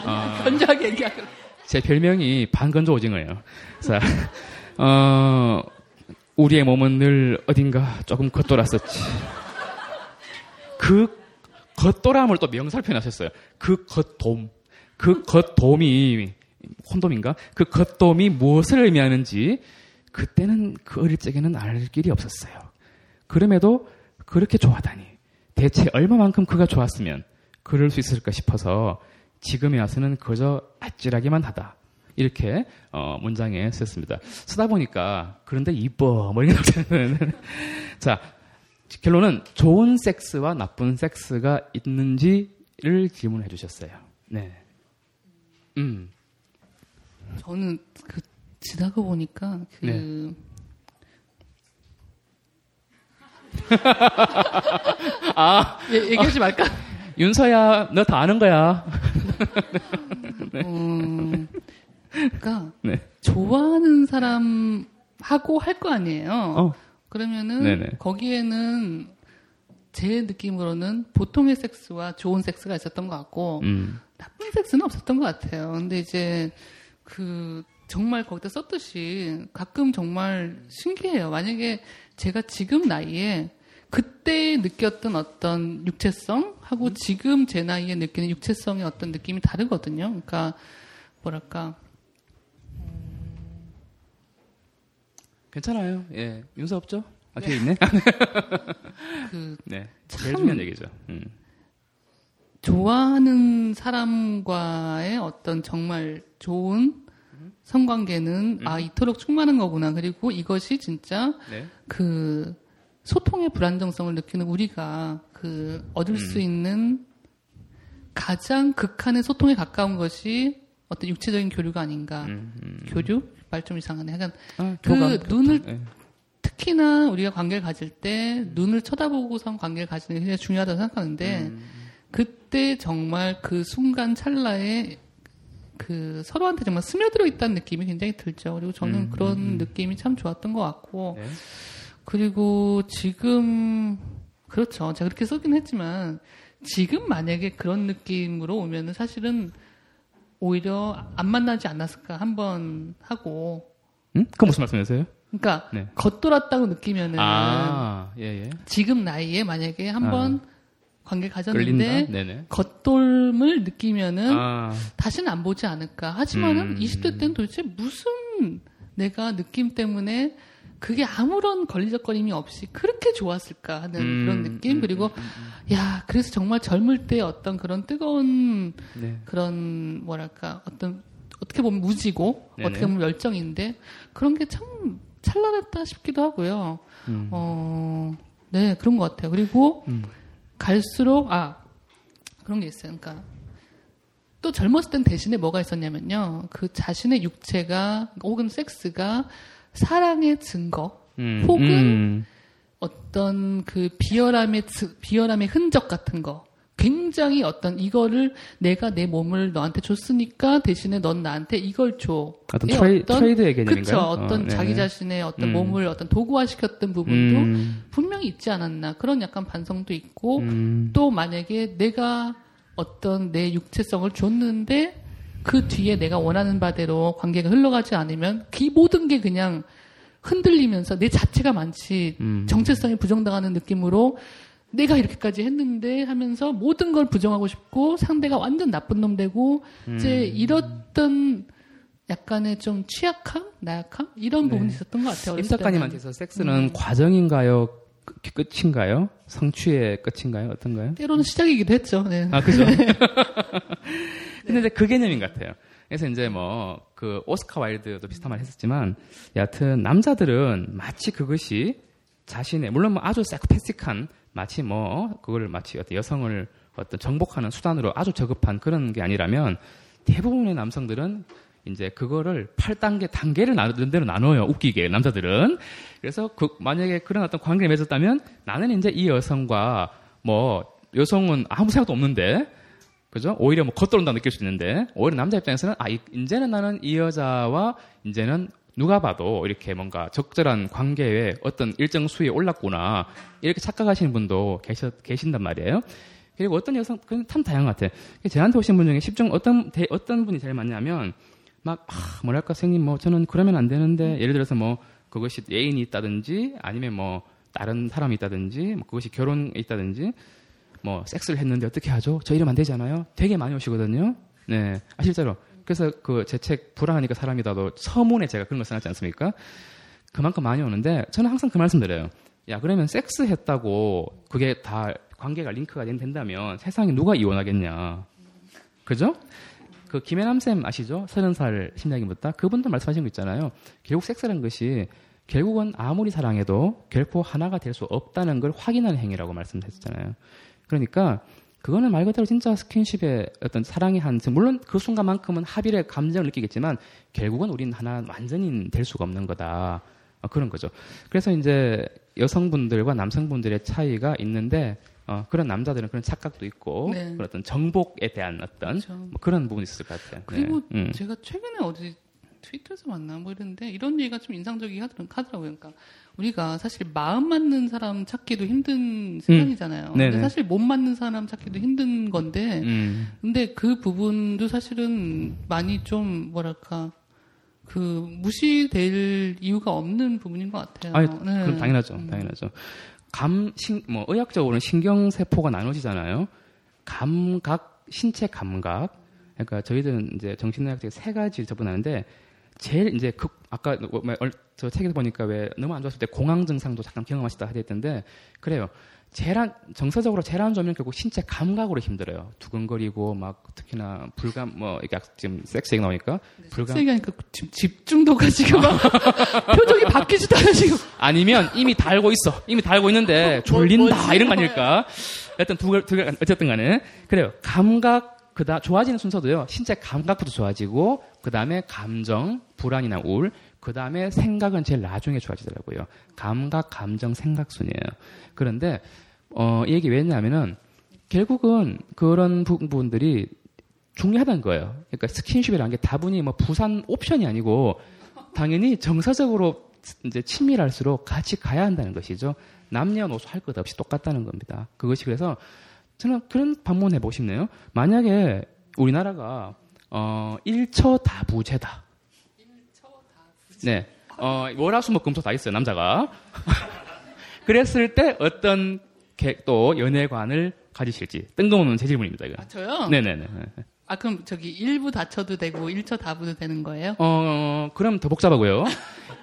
아. 건조하게 얘기하고 제 별명이 반건조 오징어예요. 자, 어, 우리의 몸은 늘 어딘가 조금 겉돌았었지. 그 겉돌함을 또 명사를 표현하셨어요. 그 겉돔. 그 겉돔이, 콘돔인가? 그 겉돔이 무엇을 의미하는지 그때는 그 어릴 적에는 알 길이 없었어요. 그럼에도 그렇게 좋아하다니. 대체 얼마만큼 그가 좋았으면 그럴 수 있을까 싶어서 지금에 와서는 그저 아찔하기만 하다. 이렇게 어, 문장에 썼습니다. 쓰다 보니까 그런데 이뻐 뭐 이런. [LAUGHS] 자 결론은 좋은 섹스와 나쁜 섹스가 있는지를 질문해 주셨어요. 네. 음. 저는 그 지나가 보니까 그 네. [LAUGHS] 아 예, 얘기하지 말까? 윤서야 너 다 아는 거야. 음, [LAUGHS] 그러니까 네. 좋아하는 사람 하고 할 거 아니에요. 어. 그러면은 네네. 거기에는 제 느낌으로는 보통의 섹스와 좋은 섹스가 있었던 것 같고 음. 나쁜 섹스는 없었던 것 같아요. 근데 이제 그 정말 거기다 썼듯이 가끔 정말 신기해요. 만약에 제가 지금 나이에 그때 느꼈던 어떤 육체성 하고 지금 제 나이에 느끼는 육체성의 어떤 느낌이 다르거든요. 그러니까 뭐랄까 괜찮아요. 예. 윤서 없죠? 아, 뒤에 있네? [LAUGHS] 그 네. 참- 제일 중요한 얘기죠. 음. 좋아하는 사람과의 어떤 정말 좋은 성관계는 아 이토록 충만한 거구나. 그리고 이것이 진짜 네. 그 소통의 불안정성을 느끼는 우리가 그 얻을 수 있는 가장 극한의 소통에 가까운 것이 어떤 육체적인 교류가 아닌가. 음, 음. 교류? 말 좀 이상하네. 약간 아, 그 교감, 눈을. 예. 특히나 우리가 관계를 가질 때 눈을 쳐다보고선 관계를 가지는 게 굉장히 중요하다고 생각하는데 그때 정말 그 순간 찰나에 그 서로한테 정말 스며들어 있다는 느낌이 굉장히 들죠. 그리고 저는 음, 그런 음, 음. 느낌이 참 좋았던 것 같고 네. 그리고 지금 그렇죠. 제가 그렇게 쓰긴 했지만 지금 만약에 그런 느낌으로 오면은 사실은 오히려 안 만나지 않았을까 한 번 하고 응? 그 무슨 말씀이세요? 그러니까 네. 겉돌았다고 느끼면은 아, 예, 예. 지금 나이에 만약에 한번 관계 가졌는데. 겉돌을 느끼면은 아, 다시는 안 보지 않을까. 하지만은 음. 20대 때는 도대체 무슨 내가 느낌 때문에 그게 아무런 걸리적거림이 없이 그렇게 좋았을까 하는 음, 그런 느낌. 음, 그리고 야 그래서 정말 젊을 때 어떤 그런 뜨거운 네. 그런 뭐랄까 어떤 어떻게 보면 무지고 네네. 어떻게 보면 열정인데 그런 게 참 찬란했다 싶기도 하고요. 음. 어, 네 그런 것 같아요. 그리고 음. 갈수록 아 그런 게 있어요. 그러니까 또 젊었을 땐 대신에 뭐가 있었냐면요. 그 자신의 육체가 혹은 섹스가 사랑의 증거 음, 혹은 음. 어떤 그 비열함의 즈- 비열함의 흔적 같은 거 굉장히 어떤 이거를 내가 내 몸을 너한테 줬으니까 대신에 넌 나한테 이걸 줘. 어떤 이 트레이, 트레이드의 개념인가요? 그쵸. 어떤 어, 자기 네네. 자신의 어떤 음. 몸을 어떤 도구화시켰던 부분도 음, 분명히 있지 않았나 그런 약간 반성도 있고 음. 또 만약에 내가 어떤 내 육체성을 줬는데 그 뒤에 내가 원하는 바대로 관계가 흘러가지 않으면 그 모든 게 그냥 흔들리면서 내 자체가 많지 음. 정체성이 부정당하는 느낌으로 내가 이렇게까지 했는데 하면서 모든 걸 부정하고 싶고 상대가 완전 나쁜 놈 되고 이제 음. 이렇던 약간의 좀 취약함, 나약함 이런 네. 부분이 있었던 것 같아요. 작가님한테서 섹스는 음. 과정인가요? 끝- 끝인가요? 성취의 끝인가요? 어떤가요? 때로는 시작이기도 했죠. 네. 아, 그죠? [LAUGHS] [LAUGHS] 근데 이제 그 개념인 것 같아요. 그래서 이제 뭐, 그, 오스카 와일드도 비슷한 말 했었지만, 여하튼, 남자들은 마치 그것이 자신의, 물론 뭐 아주 사이코패식한, 마치 뭐, 그거를 마치 어떤 여성을 어떤 정복하는 수단으로 아주 저급한 그런 게 아니라면, 대부분의 남성들은 이제 그거를 8단계, 단계를 나누는 대로 나눠요. 웃기게, 남자들은. 그래서 그, 만약에 그런 어떤 관계를 맺었다면, 나는 이제 이 여성과 뭐, 여성은 아무 생각도 없는데, 그죠? 오히려 뭐 겉돌은다 느낄 수 있는데 오히려 남자 입장에서는 아 이- 이제는 나는 이 여자와 이제는 누가 봐도 이렇게 뭔가 적절한 관계에 어떤 일정 수위에 올랐구나 이렇게 착각하시는 분도 계셔, 계신단 말이에요. 그리고 어떤 여성 그건 참 다양한 것 같아. 저한테 오신 분 중에 10중 어떤 대- 어떤 분이 제일 많냐면 막 아, 뭐랄까 선생님 뭐 저는 그러면 안 되는데 예를 들어서 뭐 그것이 애인이 있다든지 아니면 뭐 다른 사람이 있다든지 뭐 그것이 결혼이 있다든지 뭐 섹스를 했는데 어떻게 하죠? 저 이러면 안 되잖아요. 되게 많이 오시거든요. 네, 아 실제로. 그래서 그 제 책 불안하니까 사람이다도 서문에 제가 그런 거 써놨지 않습니까? 그만큼 많이 오는데 저는 항상 그 말씀 드려요. 야 그러면 섹스 했다고 그게 다 관계가 링크가 된- 된다면 세상에 누가 이혼하겠냐? 그죠? 그 김혜남 쌤 아시죠? 서른 살 심리학인부터 그분도 말씀하신 거 있잖아요. 결국 섹스라는 것이 결국은 아무리 사랑해도 결코 하나가 될 수 없다는 걸 확인하는 행위라고 말씀하셨잖아요. 그러니까 그거는 말 그대로 진짜 스킨십의 어떤 사랑의 한 물론 그 순간만큼은 합일의 감정을 느끼겠지만 결국은 우리는 하나 완전히 될 수가 없는 거다. 어, 그런 거죠. 그래서 이제 여성분들과 남성분들의 차이가 있는데 어, 그런 남자들은 그런 착각도 있고 네. 그런 어떤 정복에 대한 어떤 그렇죠. 뭐 그런 부분이 있을 것 같아요. 그리고 네. 음. 제가 최근에 어디 트위터에서 만나 뭐 이랬는데 이런 얘기가 좀 인상적이긴 하더라- 하더라고요. 그러니까 우리가 사실 마음 맞는 사람 찾기도 힘든 세상이잖아요. 근데 음. 네네. 사실 못 맞는 사람 찾기도 힘든 건데 음. 근데 그 부분도 사실은 많이 좀 뭐랄까 그 무시될 이유가 없는 부분인 것 같아요. 아니, 네. 그럼 당연하죠. 음. 당연하죠. 감, 신, 뭐, 의학적으로는 신경 세포가 나눠지잖아요. 감각, 신체 감각. 그러니까 저희들은 이제 정신의학적인 세 가지를 접근하는데, 제일 이제 극, 아까 뭐, 뭐, 얼- 저 책에서 보니까 왜 너무 안 좋았을 때 공황 증상도 잠깐 경험하시다 하셨던데, 그래요. 안, 정서적으로 안 좋으면 결국 신체 감각으로 힘들어요. 두근거리고, 막, 특히나 불감, 뭐, 이게 약- 지금 섹스 얘기 나오니까, 불감, 얘기하니까 지금 집중도가 지금 막 [LAUGHS] 표정이 바뀌지도 않아 지금. 아니면 이미 달고 있어. 이미 달고 있는데 졸린다 이런 거 아닐까? 일단 두 개, 두 개, 어쨌든 간에 그래요. 감각 그다 좋아지는 순서도요. 신체 감각부터 좋아지고 그 다음에 감정, 불안이나 우울, 그 다음에 생각은 제일 나중에 좋아지더라고요. 감각, 감정, 생각 순이에요. 그런데 어, 이 얘기 왜 했냐면은 결국은 그런 부분들이 중요하다는 거예요. 그러니까 스킨십이라는 게 다분히 뭐 부산 옵션이 아니고 당연히 정서적으로 이제 친밀할수록 같이 가야 한다는 것이죠. 남녀노소 할 것 없이 똑같다는 겁니다. 그것이 그래서 저는 그런 방문해 보고 싶네요. 만약에 우리나라가 어 1처 다부제다. 네. 어, 월화수목금토 다 있어요, 남자가. [LAUGHS] 그랬을 때 어떤 개- 또 연애관을 가지실지 뜬금없는 제 질문입니다, 이거. 아, 저요? 네네네. 아, 그럼 저기 일부 다쳐도 되고 일처 다부도 되는 거예요? 어, 그럼 더 복잡하고요.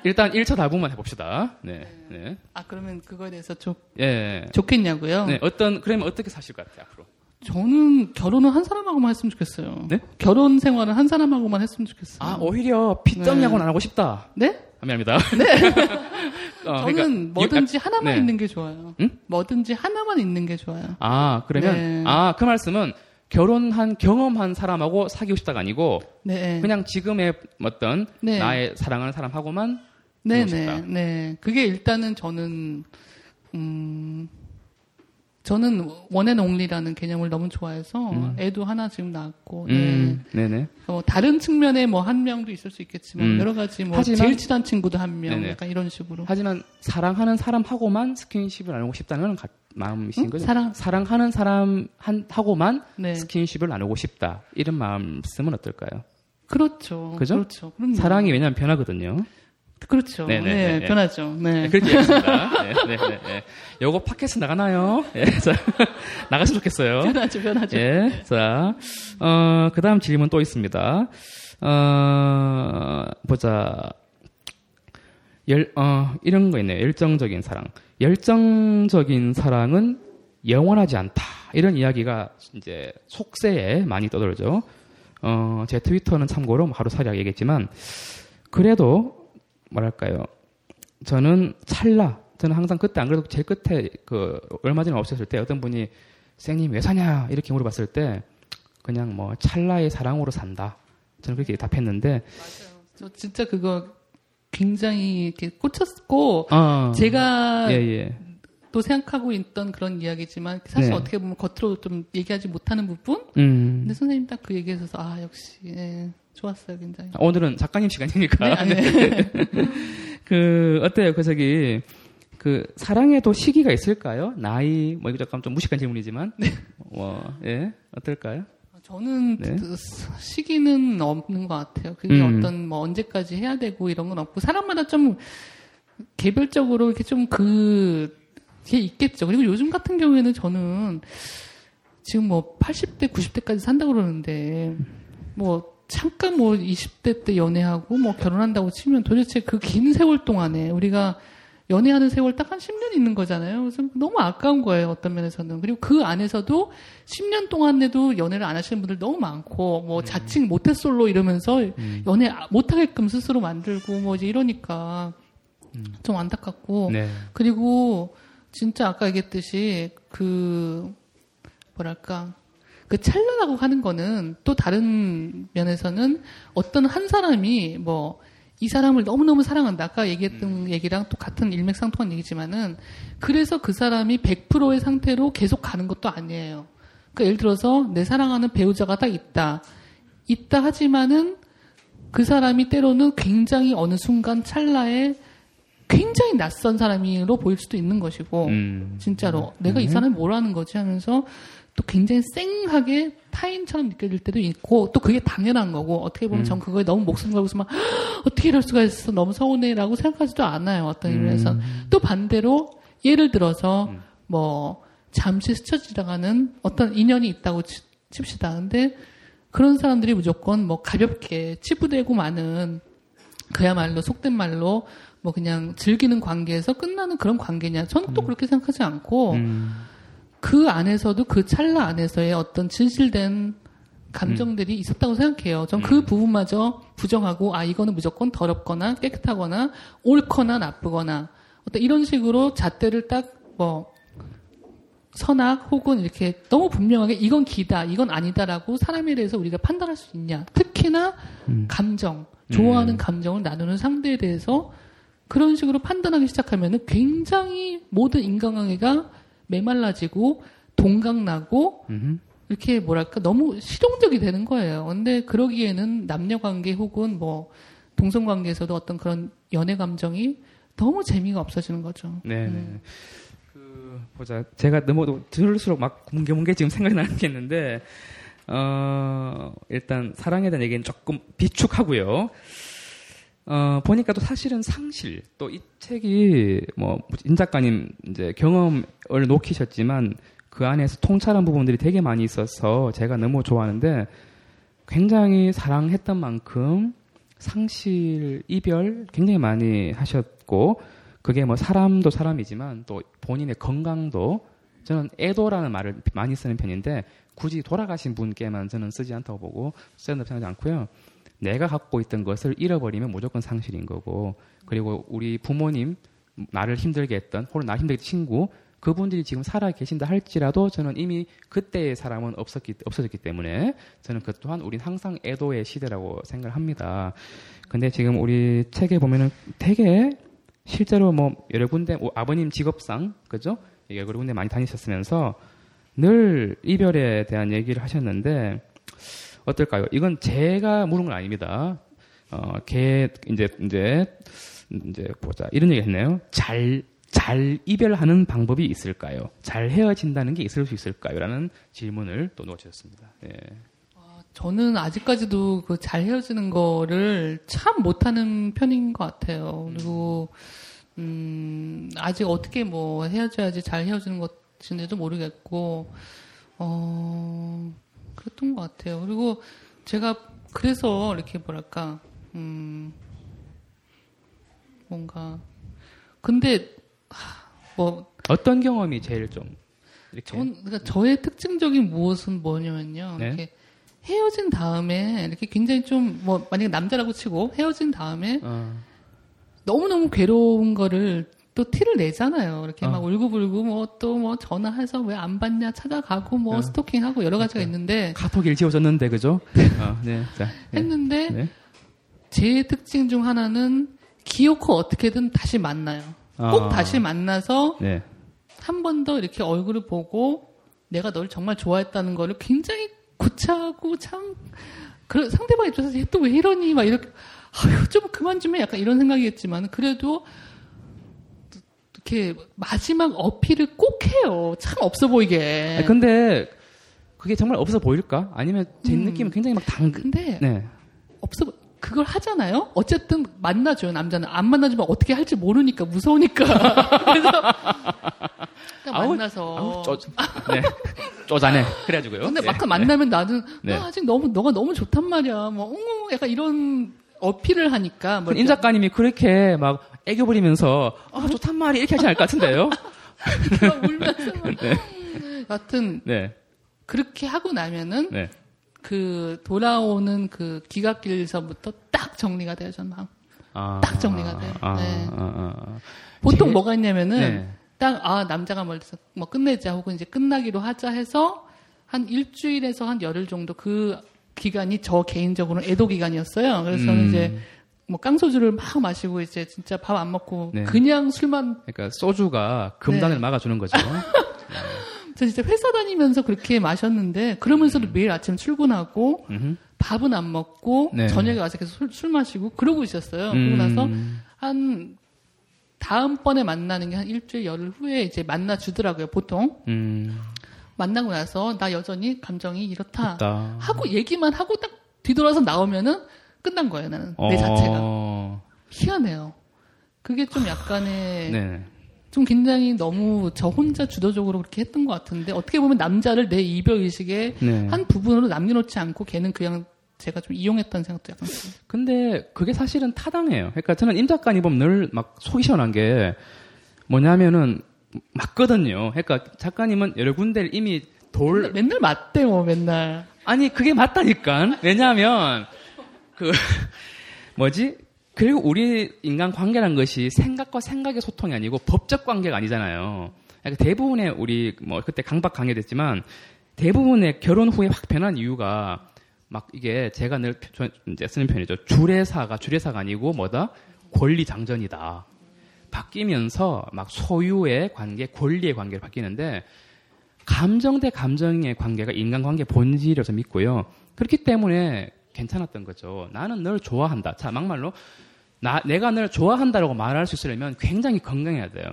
일단 1차 다부만 해봅시다. 네, 네. 아, 그러면 그거에 대해서 좋, 예. 좋겠냐고요? 네, 어떤, 그러면 어떻게 사실 것 같아요, 앞으로? 저는 결혼은 한 사람하고만 했으면 좋겠어요. 네? 결혼 생활은 한 사람하고만 했으면 좋겠어요. 아, 오히려 핏덩이하고는 안 하고 싶다. 네? [LAUGHS] 아, 미안합니다. 네. 저는 뭐든지 하나만 네. 있는 게 좋아요. 응? 뭐든지 하나만 있는 게 좋아요. 아, 그러면, 네. 아, 그 말씀은 결혼한, 경험한 사람하고 사귀고 싶다가 아니고, 네. 그냥 지금의 어떤 네. 나의 사랑하는 사람하고만 그러고 싶다. 네네. 네. 그게 일단은 저는, 음, 저는 원앤 옹리라는 개념을 너무 좋아해서 애도 하나 지금 낳았고, 네. 음, 네 네. 어, 다른 측면에 뭐 한 명도 있을 수 있겠지만 음. 여러 가지 뭐 하지만- 제일 친한 친구도 한 명. 약간 이런 식으로. 하지만 사랑하는 사람하고만 스킨십을 나누고 싶다는 가- 마음이신 응? 거죠? 사랑. 사랑하는 사람 한, 하고만 네. 스킨십을 나누고 싶다. 이런 말씀은 어떨까요? 그렇죠. 그죠? 그렇죠. 그럼요. 사랑이 왜냐하면 변하거든요. 그렇죠. 네네, 네, 네, 네. 변하죠. 네. 네, 그렇게 얘기했습니다. 네, 네, 네, 네. 요거 팟캐스트 나가나요? 예, 자, [LAUGHS] 나갔으면 좋겠어요. 변하죠, 변하죠. 예, 자, 어, 그 다음 질문 또 있습니다. 어, 보자. 열, 어, 이런 거 있네요. 열정적인 사랑. 열정적인 사랑은 영원하지 않다. 이런 이야기가 이제 속세에 많이 떠돌죠. 어, 제 트위터는 참고로 하루살이하게 얘기했지만, 그래도, 뭐랄까요. 저는 찰나. 저는 항상 그때 안 그래도 제일 끝에 그, 얼마 전에 없었을 때 어떤 분이 쌩님 왜 사냐? 이렇게 물어봤을 때, 그냥 뭐 찰나의 사랑으로 산다. 저는 그렇게 답했는데, 저 진짜 그거 굉장히 이렇게 꽂혔고, 어, 제가 예, 예. 또 생각하고 있던 그런 이야기지만 사실 네. 어떻게 보면 겉으로 좀 얘기하지 못하는 부분? 음. 근데 선생님 딱 그 얘기해서 아 역시 예, 좋았어요 굉장히. 오늘은 작가님 시간이니까. 네, 네. [LAUGHS] 그, 어때요? 그, 저기, 그, 사랑에도 시기가 있을까요? 나이, 뭐, 이거 잠깐 좀 무식한 질문이지만. 네. 뭐, 예, 어떨까요? 저는 네. 그 시기는 없는 것 같아요. 그게 음. 어떤 뭐 언제까지 해야 되고 이런 건 없고 사람마다 좀 개별적으로 이렇게 좀 그, 게 있겠죠. 그리고 요즘 같은 경우에는 저는 지금 뭐 80대, 90대까지 산다고 그러는데 뭐 잠깐 뭐 20대 때 연애하고 뭐 결혼한다고 치면 도대체 그 긴 세월 동안에 우리가 연애하는 세월 딱 한 10년 있는 거잖아요. 그래서 너무 아까운 거예요. 어떤 면에서는. 그리고 그 안에서도 10년 동안에도 연애를 안 하시는 분들 너무 많고 뭐 자칭 모태솔로 이러면서 연애 못하게끔 스스로 만들고 뭐 이제 이러니까 좀 안타깝고 네. 그리고 진짜 아까 얘기했듯이 그 뭐랄까 그 찰나라고 하는 거는 또 다른 면에서는 어떤 한 사람이 뭐 이 사람을 너무너무 사랑한다. 아까 얘기했던 얘기랑 또 같은 일맥상통한 얘기지만은 그래서 그 사람이 100%의 상태로 계속 가는 것도 아니에요. 그러니까 예를 들어서 내 사랑하는 배우자가 딱 있다. 있다 하지만은 그 사람이 때로는 굉장히 어느 순간 찰나에 굉장히 낯선 사람으로 보일 수도 있는 것이고 음. 진짜로 내가 이 사람이 뭘 하는 거지 하면서 또 굉장히 쌩하게 타인처럼 느껴질 때도 있고 또 그게 당연한 거고 어떻게 보면 전 그거에 너무 목숨 걸고서 막 어떻게 이럴 수가 있어? 너무 서운해라고 생각하지도 않아요. 어떤 의미에서. 또 반대로 예를 들어서 뭐 잠시 스쳐 지나가는 어떤 인연이 있다고 치- 칩시다. 근데 그런 사람들이 무조건 뭐 가볍게 치부되고 많은 그야말로 속된 말로 뭐 그냥 즐기는 관계에서 끝나는 그런 관계냐. 저는 또 그렇게 생각하지 않고 음. 그 안에서도 그 찰나 안에서의 어떤 진실된 감정들이 음. 있었다고 생각해요. 전그 부분마저 부정하고 아 이거는 무조건 더럽거나 깨끗하거나 옳거나 나쁘거나 어떤 이런 식으로 잣대를 딱 뭐 선악 혹은 이렇게 너무 분명하게 이건 기다 이건 아니다라고 사람에 대해서 우리가 판단할 수 있냐. 특히나 감정 좋아하는 감정을 나누는 상대에 대해서 그런 식으로 판단하기 시작하면은 굉장히 모든 인간관계가 메말라지고 동강나고 음흠. 이렇게 뭐랄까 너무 실용적이 되는 거예요. 근데 그러기에는 남녀 관계 혹은 뭐 동성 관계에서도 어떤 그런 연애 감정이 너무 재미가 없어지는 거죠. 네. 음. 그 보자. 제가 너무 들을수록 막 뭉게뭉게 지금 생각이 나는 게 있는데 어 일단 사랑에 대한 얘기는 조금 비축하고요. 어 보니까 또 사실은 상실 또 이 책이 뭐 임 작가님 이제 경험을 놓기셨지만 그 안에서 통찰한 부분들이 되게 많이 있어서 제가 너무 좋아하는데 굉장히 사랑했던 만큼 상실, 이별 굉장히 많이 하셨고 그게 뭐 사람도 사람이지만 또 본인의 건강도 저는 애도라는 말을 많이 쓰는 편인데 굳이 돌아가신 분께만 저는 쓰지 않다고 보고 쓰는 생각하지 않고요. 내가 갖고 있던 것을 잃어버리면 무조건 상실인 거고 그리고 우리 부모님 나를 힘들게 했던 혹은 나 힘들게 했던 친구 그분들이 지금 살아 계신다 할지라도 저는 이미 그때의 사람은 없었기 없어졌기 때문에 저는 그 또한 우린 항상 애도의 시대라고 생각을 합니다. 근데 지금 우리 책에 보면은 되게 실제로 뭐 여러 군데 뭐 아버님 직업상 그죠? 여러 군데 많이 다니셨으면서 늘 이별에 대한 얘기를 하셨는데 어떨까요? 이건 제가 물은 건 아닙니다. 어, 걔 이제 이제 이제 보자 이런 얘기 했네요. 잘 잘 이별하는 방법이 있을까요? 잘 헤어진다는 게 있을 수 있을까요? 라는 질문을 또 놓으셨습니다. 예. 저는 아직까지도 그 잘 헤어지는 거를 참 못하는 편인 것 같아요. 그리고 음, 아직 어떻게 뭐 헤어져야지 잘 헤어지는 것인지도 모르겠고, 어, 그랬던 것 같아요. 그리고 제가 그래서 이렇게 뭐랄까, 음, 뭔가, 근데, 하, 뭐, 어떤 경험이 제일 좀 이렇게 전, 그러니까 저의 특징적인 무엇은 뭐냐면요. 네. 이렇게 헤어진 다음에 이렇게 굉장히 좀, 뭐, 만약에 남자라고 치고 헤어진 다음에 어, 너무너무 괴로운 거를 또 티를 내잖아요. 이렇게 어. 막 울고불고 뭐 또 뭐 전화해서 왜 안 받냐 찾아가고 뭐 어. 스토킹하고 여러 가지가 있는데 카톡 일지워졌는데 그죠? 어, 네. 자, 네. 했는데 네. 제 특징 중 하나는 기어코 어떻게든 다시 만나요. 꼭 아. 다시 만나서 네. 한번 더 이렇게 얼굴을 보고 내가 널 정말 좋아했다는 거를 굉장히 구차하고 참 그 상대방 입장에서 또 왜 이러니 막 이렇게 아유 좀 그만 좀 해 약간 이런 생각이겠지만 그래도 이렇게 마지막 어필을 꼭 해요 참 없어 보이게 아니, 근데 그게 정말 없어 보일까? 아니면 제 음. 느낌은 굉장히 막 당. 근데 네. 없어 보- 그걸 하잖아요 어쨌든 만나줘요 남자는 안 만나주면 어떻게 할지 모르니까 무서우니까 [LAUGHS] 그래서 아우, 만나서 아우, 쪼, 네. 쪼잔해. 그래가지고요. 근데 네. 막상 만나면 나는 네. 아, 아직 너무 너가 너무 좋단 말이야. 뭐 응, 약간 이런 어필을 하니까 뭐 임 작가님이 그렇게 막 애교 부리면서 아 좋단 말이 이렇게 하지 않을 것 같은데요? [LAUGHS] 울면서 [LAUGHS] 막 여하튼 네, 그렇게 하고 나면은 네. 그 돌아오는 그 기갓길서부터 딱 정리가 돼요. 저는 막. 아, 딱 정리가 돼요. 아, 네. 아, 아, 아. 보통 제- 뭐가 있냐면은 네. 딱아 남자가 멀리서 뭐 끝내자 혹은 이제 끝나기로 하자 해서 한 일주일에서 한 열흘 정도 그 기간이 저 개인적으로는 애도 기간이었어요. 그래서 음. 이제 뭐 깡소주를 막 마시고 이제 진짜 밥 안 먹고 네. 그냥 술만 그러니까 소주가 금단을 네. 막아주는 거죠. [LAUGHS] 저 진짜 회사 다니면서 그렇게 마셨는데 그러면서도 매일 아침 출근하고 음흠. 밥은 안 먹고 네. 저녁에 와서 계속 술, 술 마시고 그러고 있었어요. 음. 그러고 나서 한 다음번에 만나는 게 한 일주일 열흘 후에 이제 만나 주더라고요. 보통 음, 만나고 나서 나 여전히 감정이 이렇다 있다. 하고 얘기만 하고 딱 뒤돌아서 나오면은 끝난 거예요. 나는 내 자체가 어, 희한해요. 그게 좀 약간의 [SIGHS] 네. 좀 굉장히 너무 저 혼자 주도적으로 그렇게 했던 것 같은데 어떻게 보면 남자를 내 이별 의식의 네. 한 부분으로 남겨놓지 않고 걔는 그냥 제가 좀 이용했다는 생각도 약간. 근데 그게 사실은 타당해요. 그러니까 저는 임 작가님 보면 늘 막 속이 시원한 게 뭐냐면은 맞거든요. 그러니까 작가님은 여러 군데를 이미 돌 맨날, 맨날 맞대 뭐 맨날 아니 그게 맞다니까. 왜냐하면 그 [LAUGHS] 뭐지? 그리고 우리 인간 관계란 것이 생각과 생각의 소통이 아니고 법적 관계가 아니잖아요. 그러니까 대부분의 우리 뭐 그때 강박 강해됐지만 대부분의 결혼 후에 확 변한 이유가 막 이게 제가 늘 표- 이제 쓰는 편이죠. 주례사가 주례사가 아니고 뭐다 권리 장전이다. 바뀌면서 막 소유의 관계, 권리의 관계로 바뀌는데 감정 대 감정의 관계가 인간 관계 본질이라서 믿고요. 그렇기 때문에 괜찮았던 거죠. 나는 널 좋아한다. 자, 막말로 나 내가 널 좋아한다라고 말할 수 있으려면 굉장히 건강해야 돼요.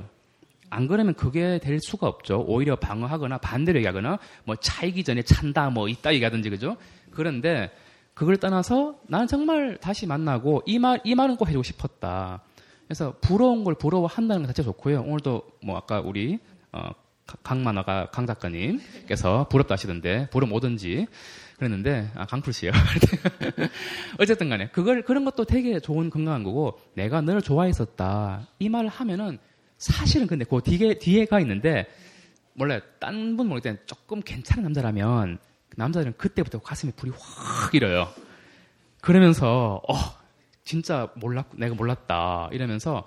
안 그러면 그게 될 수가 없죠. 오히려 방어하거나 반대로 얘기하거나 뭐 차이기 전에 찬다 뭐 있다 얘기하든지 그죠? 그런데 그걸 떠나서 나는 정말 다시 만나고 이 말 이 말은 꼭 해주고 싶었다. 그래서 부러운 걸 부러워한다는 것 자체 좋고요. 오늘도 뭐 아까 우리 어, 가- 강만화가 강 작가님께서 부럽다 하시던데 부러 뭐든지 그랬는데 아 강풀 씨요. [LAUGHS] 어쨌든 간에 그걸 그런 것도 되게 좋은 건강한 거고 내가 널 좋아했었다 이 말을 하면은 사실은 근데 그 뒤에 뒤에가 있는데 원래 딴분 모를 때는 조금 괜찮은 남자라면 그 남자들은 그때부터 가슴에 불이 확 일어요. 그러면서 어 진짜 몰랐 내가 몰랐다 이러면서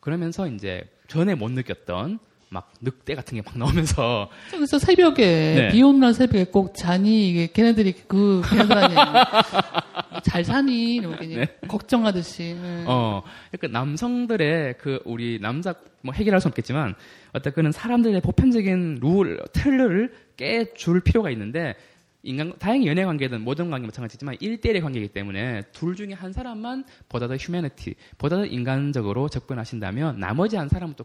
그러면서 이제 전에 못 느꼈던 막 늑대 같은 게 막 나오면서 [LAUGHS] 그래서 새벽에 네. 비 오는 날 새벽에 꼭 자니 이게 걔네들이 그 아니에요. [LAUGHS] 잘 사니 이렇게 네. 걱정하듯이. 네. 어, 그러니까 남성들의 그 우리 남자 뭐 해결할 수 없겠지만 어떤 그런 사람들의 보편적인 룰, 틀을 깨줄 필요가 있는데 인간 다행히 연애 관계든 모든 관계 마찬가지지만 1대1의 관계이기 때문에 둘 중에 한 사람만 보다 더 휴머니티, 보다 더 인간적으로 접근하신다면 나머지 한 사람은 또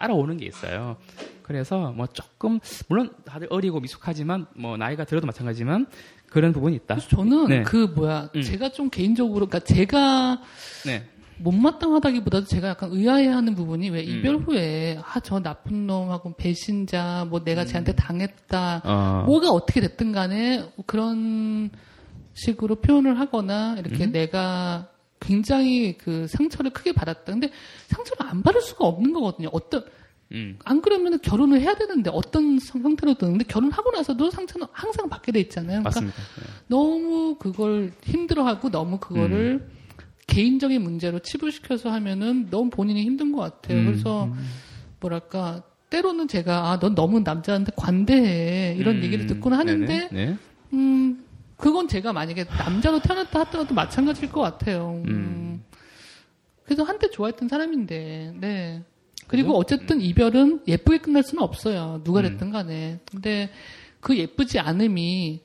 따라오는 게 있어요. 그래서 뭐 조금 물론 다들 어리고 미숙하지만 뭐 나이가 들어도 마찬가지지만 그런 부분이 있다. 저는 네. 그 뭐야 음. 제가 좀 개인적으로 그러니까 제가 네. 못마땅하다기보다도 제가 약간 의아해하는 부분이 왜 음. 이별 후에 아 저 나쁜 놈하고 배신자 뭐 내가 쟤한테 당했다 음. 어. 뭐가 어떻게 됐든 간에 그런 식으로 표현을 하거나 이렇게 음. 내가 굉장히 그 상처를 크게 받았다. 근데 상처를 안 받을 수가 없는 거거든요. 어떤 음. 안 그러면 결혼을 해야 되는데 어떤 성- 형태로든 근데 결혼하고 나서도 상처는 항상 받게 돼 있잖아요. 그러니까 맞습니다. 네. 너무 그걸 힘들어하고 너무 그거를 음. 개인적인 문제로 치부시켜서 하면은 너무 본인이 힘든 것 같아요. 음, 그래서 뭐랄까 때로는 제가 아 넌 너무 남자한테 관대해 이런 음, 얘기를 듣곤 하는데. 네. 음 그건 제가 만약에 남자로 태어났다 하더라도 마찬가지일 것 같아요. 음. 음. 그래서 한때 좋아했던 사람인데 네. 그리고 그죠? 어쨌든 이별은 예쁘게 끝날 수는 없어요. 누가 음. 됐든 간에. 근데 그 예쁘지 않음이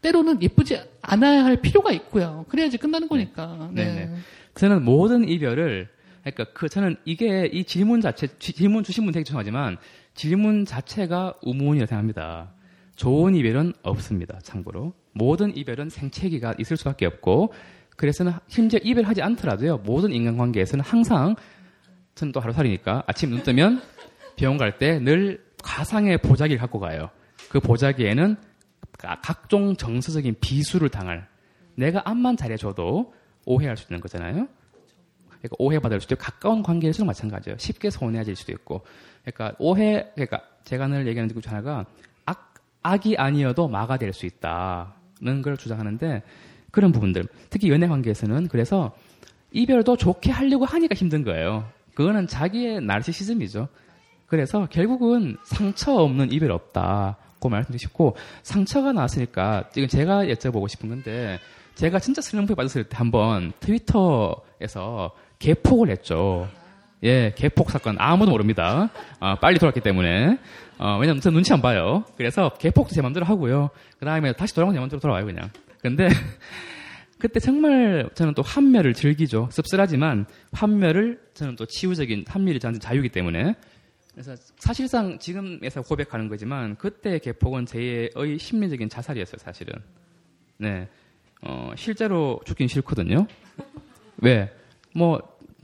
때로는 예쁘지 않아야 할 필요가 있고요. 그래야지 끝나는 거니까. 네. 네네. 저는 모든 이별을 그러니까 그 저는 이게 이 질문 자체 지- 질문 주신 분 되게 죄송하지만 질문 자체가 우문이라 생각합니다. 좋은 이별은 없습니다. 참고로 모든 이별은 생채기가 있을 수밖에 없고 그래서는 심지어 이별하지 않더라도요 모든 인간관계에서는 항상 저는 또 하루살이니까 아침 눈 뜨면 병원 갈 때 늘 가상의 보자기를 갖고 가요. 그 보자기에는 가- 각종 정서적인 비수를 당할 내가 암만 잘해줘도 오해할 수 있는 거잖아요. 그러니까 오해받을 수도 있고 가까운 관계에서도 마찬가지예요. 쉽게 손해질 수도 있고. 그러니까 오해, 그러니까 제가 늘 얘기하는 것중 하나가 악, 악이 아니어도 마가 될 수 있다 는 걸 주장하는데 그런 부분들. 특히 연애 관계에서는 그래서 이별도 좋게 하려고 하니까 힘든 거예요. 그거는 자기의 나르시시즘이죠. 그래서 결국은 상처 없는 이별 없다. 고 말씀드리고 싶고 상처가 나왔으니까 지금 제가 여쭤보고 싶은 건데 제가 진짜 슬럼프에 빠졌을 때 한번 트위터에서 개폭을 했죠. 예, 개폭 사건 아무도 모릅니다. 어, 빨리 돌았기 때문에. 어, 왜냐면 저 눈치 안 봐요. 그래서 개폭도 제 맘대로 하고요. 그 다음에 다시 돌아가면 제 맘대로 돌아와요, 그냥. 근데 [LAUGHS] 그때 정말 저는 또 환멸을 즐기죠. 씁쓸하지만 환멸을 저는 또 치유적인 환멸이 저한테 자유이기 때문에 그래서 사실상 지금에서 고백하는 거지만 그때 개폭은 제의 심리적인 자살이었어요, 사실은. 네. 어, 실제로 죽긴 싫거든요. 왜? 뭐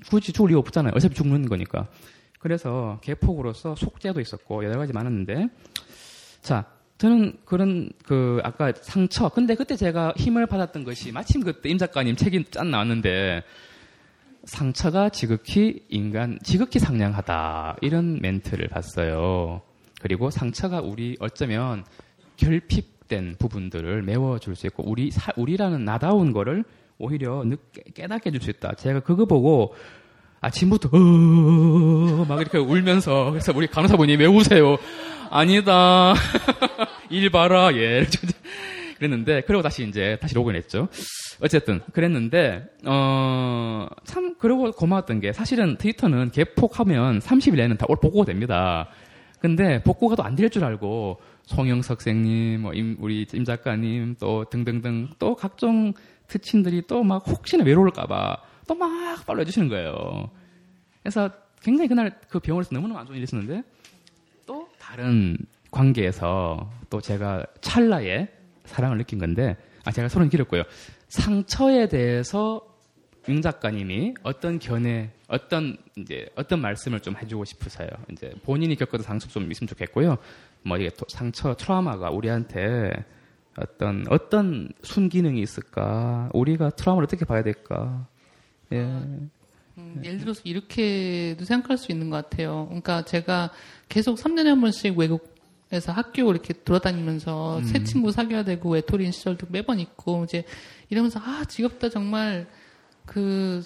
굳이 죽을 이유 없잖아요. 어차피 죽는 거니까. 그래서 개폭으로서 속죄도 있었고 여러 가지 많았는데 자, 저는 그런 그 아까 상처. 근데 그때 제가 힘을 받았던 것이 마침 그때 임 작가님 책이 짠 나왔는데 상처가 지극히 인간, 지극히 상냥하다. 이런 멘트를 봤어요. 그리고 상처가 우리 어쩌면 결핍된 부분들을 메워줄 수 있고, 우리, 사- 우리라는 나다운 거를 오히려 늦게 깨닫게 해줄 수 있다. 제가 그거 보고 아침부터, 어, 막 이렇게 울면서, 그래서 우리 간호사분이 왜 우세요? 아니다. [LAUGHS] 일 봐라. 예. [LAUGHS] 그랬는데, 그리고 다시 이제, 다시 로그인했죠. 어쨌든, 그랬는데, 어, 참, 그러고 고마웠던 게, 사실은 트위터는 개폭하면 30일 내는 다 올 복구가 됩니다. 근데 복구가 또 안 될 줄 알고, 송영석 선생님, 뭐, 임- 우리 임 작가님, 또 등등등, 또 각종 특친들이 또 막 혹시나 외로울까봐 또막 팔로 해주시는 거예요. 그래서 굉장히 그날 그 병원에서 너무너무 안 좋은 일이 있었는데 또 다른 관계에서 또 제가 찰나에 사랑을 느낀 건데 아 제가 소름 길었고요. 상처에 대해서 윤 작가님이 어떤 견해, 어떤 이제 어떤 말씀을 좀 해주고 싶으세요. 이제 본인이 겪었던 상처 좀 있으면 좋겠고요. 뭐 이게 또 상처, 트라우마가 우리한테 어떤 어떤 순기능이 있을까? 우리가 트라우마를 어떻게 봐야 될까? 예. 음, 예를 들어서 이렇게도 생각할 수 있는 것 같아요. 그러니까 제가 계속 3년에 한 번씩 외국에서 학교 이렇게 돌아다니면서 새 친구 사귀어야 되고 외톨이인 시절도 매번 있고 이제 이러면서 아 지겹다 정말 그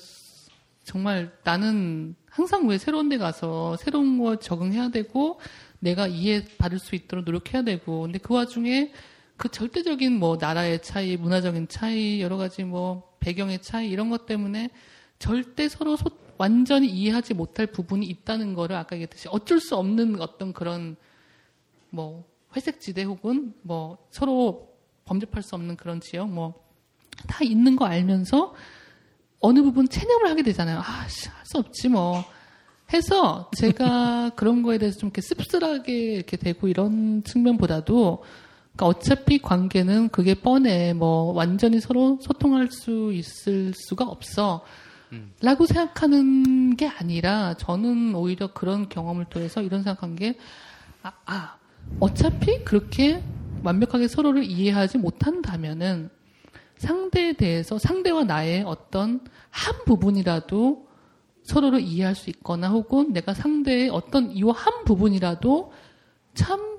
정말 나는 항상 왜 새로운 데 가서 새로운 거 적응해야 되고 내가 이해받을 수 있도록 노력해야 되고 근데 그 와중에 그 절대적인 뭐 나라의 차이, 문화적인 차이, 여러 가지 뭐 배경의 차이 이런 것 때문에 절대 서로 소- 완전히 이해하지 못할 부분이 있다는 거를 아까 얘기했듯이 어쩔 수 없는 어떤 그런 뭐 회색 지대 혹은 뭐 서로 범접할 수 없는 그런 지역 뭐 다 있는 거 알면서 어느 부분 체념을 하게 되잖아요. 아, 할 수 없지 뭐. 해서 제가 그런 거에 대해서 좀 이렇게 씁쓸하게 이렇게 되고 이런 측면보다도 그러니까 어차피 관계는 그게 뻔해. 뭐 완전히 서로 소통할 수 있을 수가 없어. 라고 생각하는 게 아니라 저는 오히려 그런 경험을 통해서 이런 생각한 게 아, 아, 어차피 그렇게 완벽하게 서로를 이해하지 못한다면은 상대에 대해서 상대와 나의 어떤 한 부분이라도 서로를 이해할 수 있거나 혹은 내가 상대의 어떤 이 한 부분이라도 참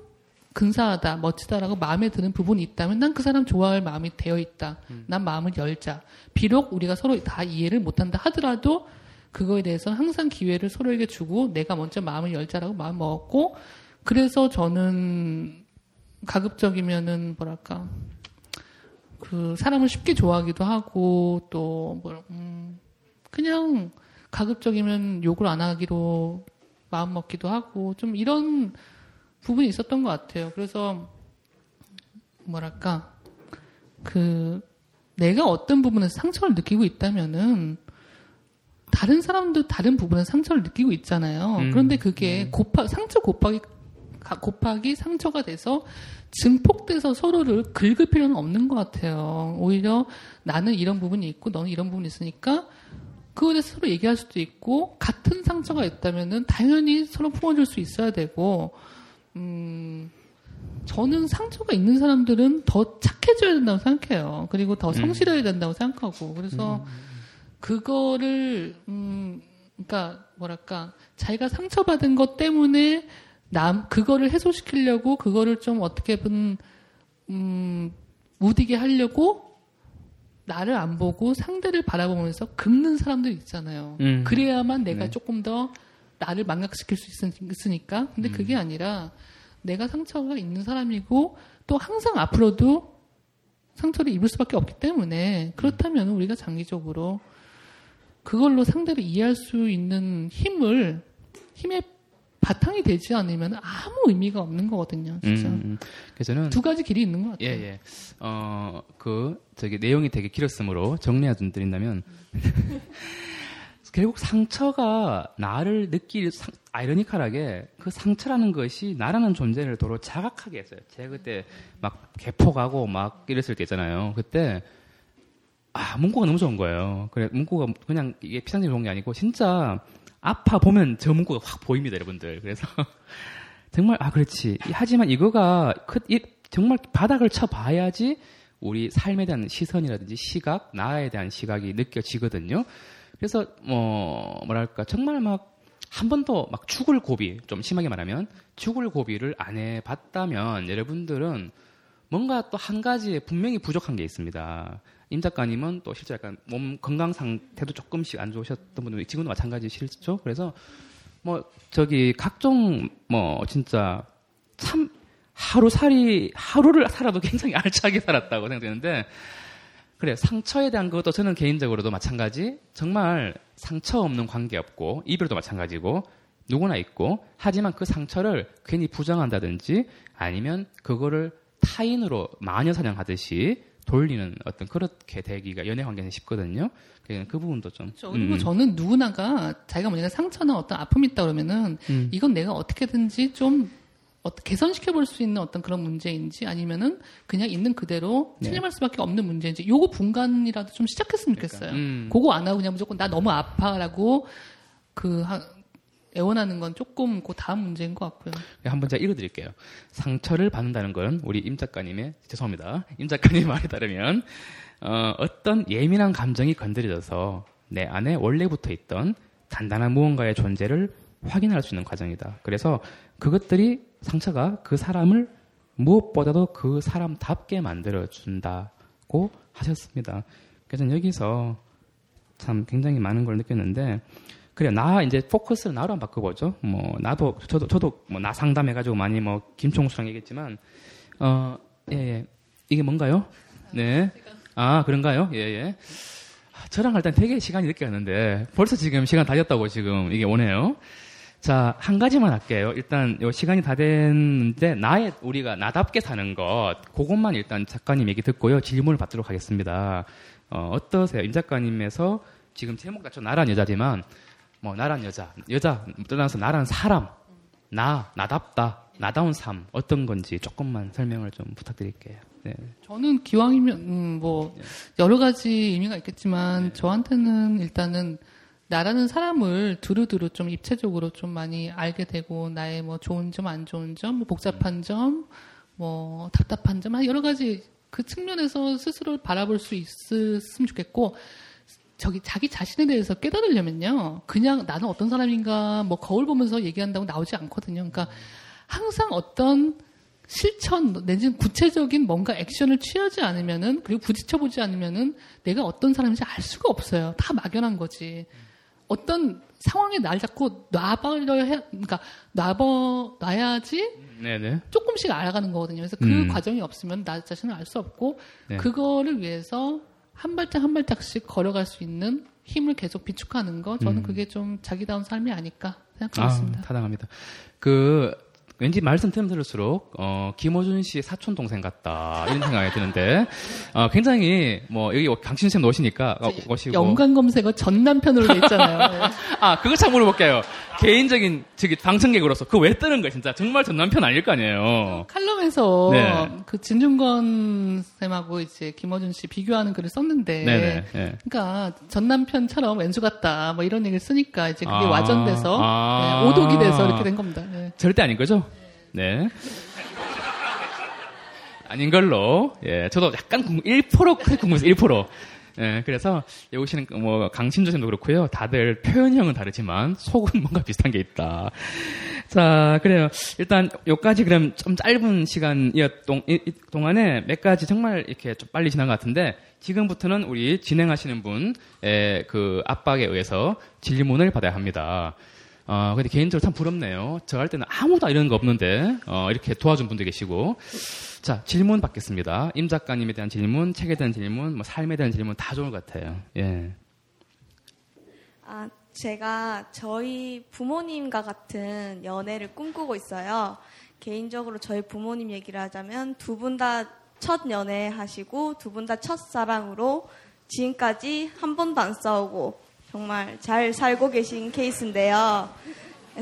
근사하다, 멋지다라고 마음에 드는 부분이 있다면 난 그 사람 좋아할 마음이 되어 있다. 난 마음을 열자. 비록 우리가 서로 다 이해를 못한다 하더라도 그거에 대해서 항상 기회를 서로에게 주고 내가 먼저 마음을 열자라고 마음 먹었고 그래서 저는 가급적이면은 뭐랄까 그 사람을 쉽게 좋아하기도 하고 또 뭐, 음, 그냥 가급적이면 욕을 안 하기로 마음 먹기도 하고 좀 이런 부분이 있었던 것 같아요. 그래서 뭐랄까 그 내가 어떤 부분에서 상처를 느끼고 있다면은 다른 사람도 다른 부분에 상처를 느끼고 있잖아요. 음, 그런데 그게 곱하 상처 곱하기 가- 곱하기 상처가 돼서 증폭돼서 서로를 긁을 필요는 없는 것 같아요. 오히려 나는 이런 부분이 있고 너는 이런 부분이 있으니까 그거에 대해서 서로 얘기할 수도 있고 같은 상처가 있다면은 당연히 서로 품어줄 수 있어야 되고 음 저는 상처가 있는 사람들은 더 착해져야 된다고 생각해요. 그리고 더 성실해야 된다고 생각하고 그래서 그거를 음 그러니까 뭐랄까 자기가 상처받은 것 때문에 남 그거를 해소시키려고 그거를 좀 어떻게든 음 무디게 하려고 나를 안 보고 상대를 바라보면서 긁는 사람들 있잖아요. 음. 그래야만 내가 네. 조금 더 나를 망각시킬 수 있으- 있으니까. 근데 음. 그게 아니라 내가 상처가 있는 사람이고 또 항상 앞으로도 상처를 입을 수밖에 없기 때문에 그렇다면 우리가 장기적으로 그걸로 상대를 이해할 수 있는 힘을 힘의 바탕이 되지 않으면 아무 의미가 없는 거거든요. 진짜 음, 음. 그래서 저는 두 가지 길이 있는 것 같아요. 예, 예. 어, 그, 저기, 내용이 되게 길었으므로 정리해 좀 드린다면, [LAUGHS] 결국 상처가 나를 느낄, 상- 아이러니컬하게 그 상처라는 것이 나라는 존재를 도로 자각하게 했어요. 제가 그때 막 개포가고 막 이랬을 때 있잖아요. 그때, 아, 문구가 너무 좋은 거예요. 그래, 문구가 그냥 이게 피상적으로 좋은 게 아니고, 진짜 아파 보면 저 문구가 확 보입니다, 여러분들. 그래서, [LAUGHS] 정말 아 그렇지. 하지만 이거가 크- 이- 정말 바닥을 쳐 봐야지 우리 삶에 대한 시선이라든지 시각, 나에 대한 시각이 느껴지거든요. 그래서 뭐 뭐랄까 정말 막 한 번도 막 죽을 고비 좀 심하게 말하면 죽을 고비를 안 해봤다면 여러분들은 뭔가 또 한 가지 분명히 부족한 게 있습니다. 임 작가님은 또 실제 약간 몸 건강 상태도 조금씩 안 좋으셨던 분들 지금도 마찬가지시죠. 그래서 뭐 저기 각종 뭐 진짜 참 하루살이 하루를 살아도 [LAUGHS] 굉장히 알차게 살았다고 생각되는데 그래 상처에 대한 것도 저는 개인적으로도 마찬가지 정말 상처 없는 관계 없고 이별도 마찬가지고 누구나 있고 하지만 그 상처를 괜히 부정한다든지 아니면 그거를 타인으로 마녀 사냥하듯이 돌리는 어떤 그렇게 되기가 연애 관계는 쉽거든요. 그그 부분도 좀. 그렇죠. 그리고 저는 누구나가 자기가 만약에 상처나 어떤 아픔이 있다 그러면은 음. 이건 내가 어떻게든지 좀 어, 개선시켜 볼 수 있는 어떤 그런 문제인지 아니면은 그냥 있는 그대로 네. 체념할 수밖에 없는 문제인지 요거 분간이라도 좀 시작했으면 좋겠어요. 음. 그거 안 하고 그냥 무조건 나 너무 아파라고 그 하- 애원하는 건 조금 그 다음 문제인 것 같고요. 한번 제가 읽어드릴게요. 상처를 받는다는 건 우리 임 작가님의 죄송합니다. 임 작가님 [LAUGHS] 말에 따르면 어, 어떤 예민한 감정이 건드려져서 내 안에 원래부터 있던 단단한 무언가의 존재를 확인할 수 있는 과정이다. 그래서 그것들이 상처가 그 사람을 무엇보다도 그 사람답게 만들어 준다고 하셨습니다. 그래서 여기서 참 굉장히 많은 걸 느꼈는데 그래 나 이제 포커스를 나로 한번 바꿔보죠. 뭐 나도 저도 저도 뭐 나 상담해가지고 많이 뭐 김총수랑 얘기했지만 어 예 예. 이게 뭔가요? 네. 아 그런가요? 예 예. 아, 저랑 할 땐 되게 시간이 늦게 갔는데 벌써 지금 시간 다 됐다고 지금 이게 오네요. 자, 한 가지만 할게요. 일단 요 시간이 다 됐는데 나의 우리가 나답게 사는 것 그것만 일단 작가님 얘기 듣고요. 질문을 받도록 하겠습니다. 어, 어떠세요? 임 작가님에서 지금 제목 자체 나란 여자지만 뭐 나란 여자, 여자 떠나서 나란 사람, 나 나답다, 나다운 삶 어떤 건지 조금만 설명을 좀 부탁드릴게요. 네. 저는 기왕이면 음, 뭐 여러 가지 의미가 있겠지만 저한테는 일단은 나라는 사람을 두루두루 좀 입체적으로 좀 많이 알게 되고 나의 뭐 좋은 점 안 좋은 점, 뭐 복잡한 점, 뭐 답답한 점, 한 여러 가지 그 측면에서 스스로를 바라볼 수 있었으면 좋겠고 저기 자기 자신에 대해서 깨달으려면요. 그냥 나는 어떤 사람인가 뭐 거울 보면서 얘기한다고 나오지 않거든요. 그러니까 항상 어떤 실천 내지는 구체적인 뭔가 액션을 취하지 않으면은 그리고 부딪혀 보지 않으면은 내가 어떤 사람인지 알 수가 없어요. 다 막연한 거지. 어떤 상황에 날 자꾸 놔버려 해, 그러니까 놔버 놔야지 네네. 조금씩 알아가는 거거든요. 그래서 그 음. 과정이 없으면 나 자신을 알 수 없고 네. 그거를 위해서 한 발짝 한 발짝씩 걸어갈 수 있는 힘을 계속 비축하는 거 저는 음. 그게 좀 자기다운 삶이 아닐까 생각하고 아, 있습니다. 타당합니다. 그 왠지 말씀 들으면 들을수록 어, 김호준 씨 사촌 동생 같다 이런 생각이 드는데 어, 굉장히 뭐 여기 강신 쌤 오시니까 어, 오시고 연관 검색어 전 남편으로 돼 있잖아요. 네. [LAUGHS] 아 그거 참 물어볼게요. 개인적인 저기 방청객으로서 그거 왜 뜨는 거예요 진짜 정말 전 남편 아닐 거 아니에요. 칼럼에서 네. 그 진중권 쌤하고 이제 김어준 씨 비교하는 글을 썼는데, 네네. 네. 그러니까 전 남편처럼 왼수 같다 뭐 이런 얘기를 쓰니까 이제 그게 아. 와전돼서 아. 네, 오독이 돼서 이렇게 된 겁니다. 네. 절대 아닌 거죠? 네. 아닌 걸로. 예, 저도 약간 궁금, 1% 크게 궁금해서 1%. 예, 그래서 여기 오시는 뭐 강신조 쌤도 그렇고요. 다들 표현형은 다르지만 속은 뭔가 비슷한 게 있다. 자, 그래요. 일단 요까지 그럼 좀 짧은 시간이었 동, 이- 이 동안에 몇 가지 정말 이렇게 좀 빨리 지난 것 같은데 지금부터는 우리 진행하시는 분 의 그 압박에 의해서 질문을 받아야 합니다. 어, 근데 개인적으로 참 부럽네요. 저 할 때는 아무도 이런 거 없는데, 어, 이렇게 도와준 분도 계시고. 자, 질문 받겠습니다. 임 작가님에 대한 질문, 책에 대한 질문, 뭐 삶에 대한 질문 다 좋을 것 같아요. 예. 아, 제가 저희 부모님과 같은 연애를 꿈꾸고 있어요. 개인적으로 저희 부모님 얘기를 하자면 두 분 다 첫 연애 하시고 두 분 다 첫사랑으로 지금까지 한 번도 안 싸우고 정말 잘 살고 계신 케이스인데요.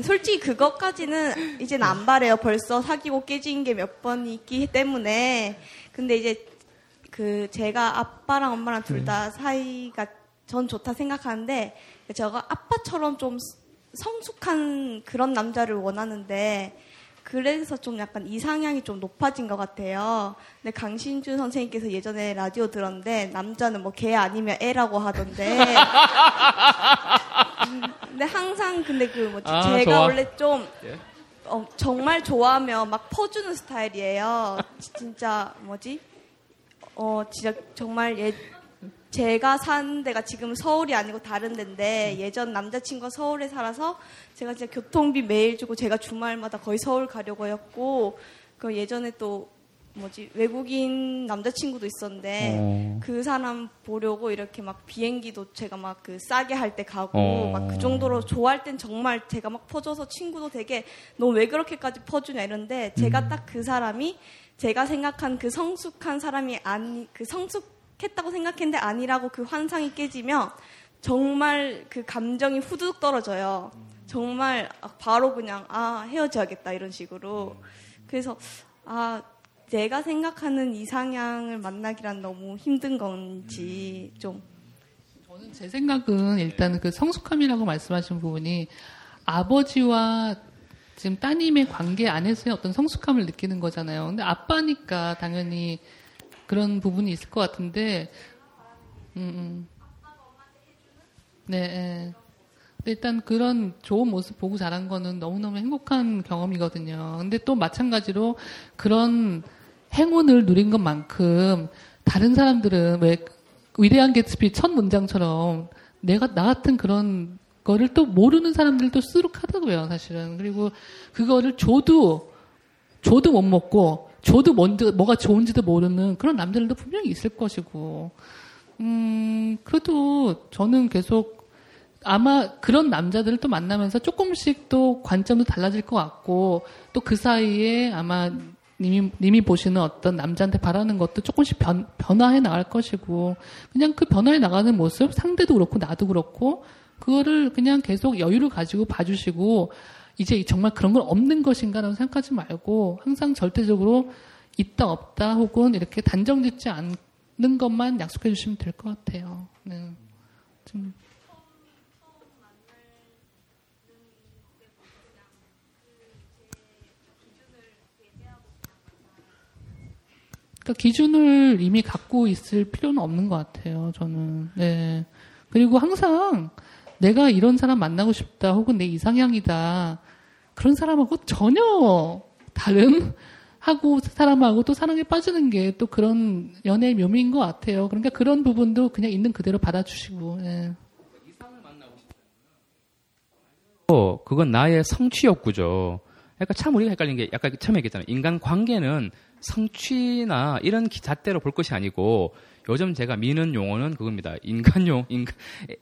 솔직히 그것까지는 이젠 안 바래요. 벌써 사귀고 깨진 게 몇 번 있기 때문에. 근데 이제 그 제가 아빠랑 엄마랑 둘 다 사이가 전 좋다 생각하는데 제가 아빠처럼 좀 성숙한 그런 남자를 원하는데 그래서 좀 약간 이상향이 좀 높아진 것 같아요. 근데 강신주 선생님께서 예전에 라디오 들었는데 남자는 뭐 개 아니면 애라고 하던데. 음, [LAUGHS] 근데 항상 근데 그 뭐지 아, 제가 좋아. 원래 좀 예. 어, 정말 좋아하면 막 퍼주는 스타일이에요. 지- 진짜 뭐지? 어 진짜 정말 예 제가 사는 데가 지금 서울이 아니고 다른 데인데 예전 남자친구가 서울에 살아서 제가 진짜 교통비 매일 주고 제가 주말마다 거의 서울 가려고 했고 그 예전에 또 뭐지 외국인 남자친구도 있었는데 어. 그 사람 보려고 이렇게 막 비행기도 제가 막 그 싸게 할 때 가고 어. 막그 정도로 좋아할 땐 정말 제가 막 퍼줘서 친구도 되게 너 왜 그렇게까지 퍼주냐 이런데 제가 딱그 사람이 제가 생각한 그 성숙한 사람이 아니 그 성숙 했다고 생각했는데 아니라고 그 환상이 깨지면 정말 그 감정이 후두둑 떨어져요. 정말 바로 그냥 아 헤어져야겠다 이런 식으로. 그래서 아 내가 생각하는 이상향을 만나기란 너무 힘든 건지 좀 저는 제 생각은 일단 그 성숙함이라고 말씀하신 부분이 아버지와 지금 따님의 관계 안에서의 어떤 성숙함을 느끼는 거잖아요. 근데 아빠니까 당연히 그런 부분이 있을 것 같은데, 음, 음. 네, 예. 근데 일단 그런 좋은 모습 보고 자란 거는 너무너무 행복한 경험이거든요. 근데 또 마찬가지로 그런 행운을 누린 것만큼 다른 사람들은 왜 위대한 개츠비 첫 문장처럼 내가 나 같은 그런 거를 또 모르는 사람들도 수룩하다고요, 사실은. 그리고 그거를 줘도 줘도 못 먹고 줘도 뭔지 뭐가 좋은지도 모르는 그런 남자들도 분명히 있을 것이고. 음, 그래도 저는 계속 아마 그런 남자들을 또 만나면서 조금씩 또 관점도 달라질 것 같고 또 그 사이에 아마 님이, 님이 보시는 어떤 남자한테 바라는 것도 조금씩 변, 변화해 나갈 것이고 그냥 그 변화해 나가는 모습 상대도 그렇고 나도 그렇고 그거를 그냥 계속 여유를 가지고 봐주시고 이제 정말 그런 건 없는 것인가라고 생각하지 말고 항상 절대적으로 있다 없다 혹은 이렇게 단정 짓지 않는 것만 약속해 주시면 될 것 같아요. 네. 좀 그러니까 기준을 이미 갖고 있을 필요는 없는 것 같아요. 저는. 네. 그리고 항상 내가 이런 사람 만나고 싶다, 혹은 내 이상향이다. 그런 사람하고 전혀 다른 하고 사람하고 또 사랑에 빠지는 게 또 그런 연애의 묘미인 것 같아요. 그러니까 그런 부분도 그냥 있는 그대로 받아주시고. 예. 어, 그건 나의 성취 욕구죠. 그러니까 참 우리가 헷갈린 게 약간 처음에 얘기했잖아요. 인간 관계는 성취나 이런 기- 잣대로 볼 것이 아니고 요즘 제가 미는 용어는 그겁니다. 인간용, 인간,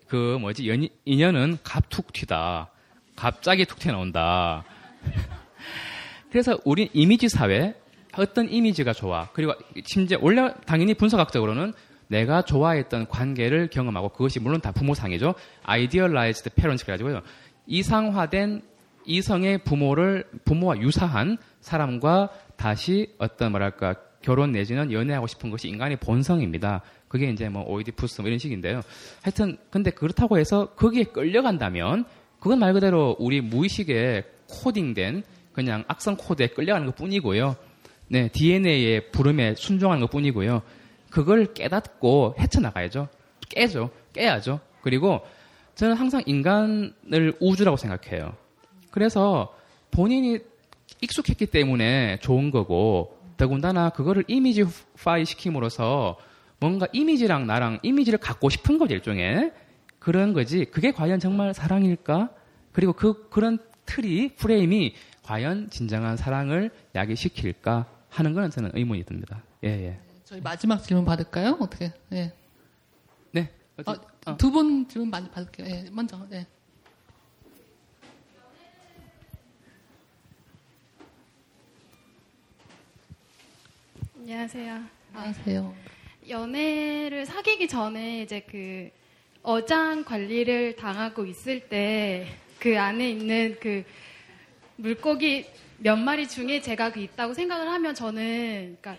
그 뭐지, 연, 인연은 갑툭 튀다. 갑자기 툭 튀어나온다. [LAUGHS] 그래서 우리 이미지 사회, 어떤 이미지가 좋아. 그리고 심지어 원래 당연히 분석학적으로는 내가 좋아했던 관계를 경험하고 그것이 물론 다 부모상이죠. idealized parents 그래가지고요. 이상화된 이성의 부모를 부모와 유사한 사람과 다시 어떤 뭐랄까 결혼 내지는 연애하고 싶은 것이 인간의 본성입니다. 그게 이제 뭐 오이디푸스 뭐 이런 식인데요. 하여튼 근데 그렇다고 해서 거기에 끌려간다면 그건 말 그대로 우리 무의식에 코딩된 그냥 악성 코드에 끌려가는 것 뿐이고요. 네, DNA의 부름에 순종하는 것 뿐이고요. 그걸 깨닫고 헤쳐나가야죠. 깨죠. 깨야죠. 그리고 저는 항상 인간을 우주라고 생각해요. 그래서 본인이 익숙했기 때문에 좋은 거고 더군다나 그거를 이미지 파이 시킴으로써 뭔가 이미지랑 나랑 이미지를 갖고 싶은 거죠 일종의 그런 거지 그게 과연 정말 사랑일까 그리고 그 그런 틀이 프레임이 과연 진정한 사랑을 야기시킬까 하는 거는 저는 의문이 듭니다 예 예 저희 마지막 질문 받을까요? 어떻게? 예. 네 어, 어. 두분 질문 많이 받을게요. 예, 먼저. 네. 안녕하세요. 안녕하세요. 연애를 사귀기 전에 이제 그 어장 관리를 당하고 있을 때 그 안에 있는 그 물고기 몇 마리 중에 제가 그 있다고 생각을 하면 저는 그러니까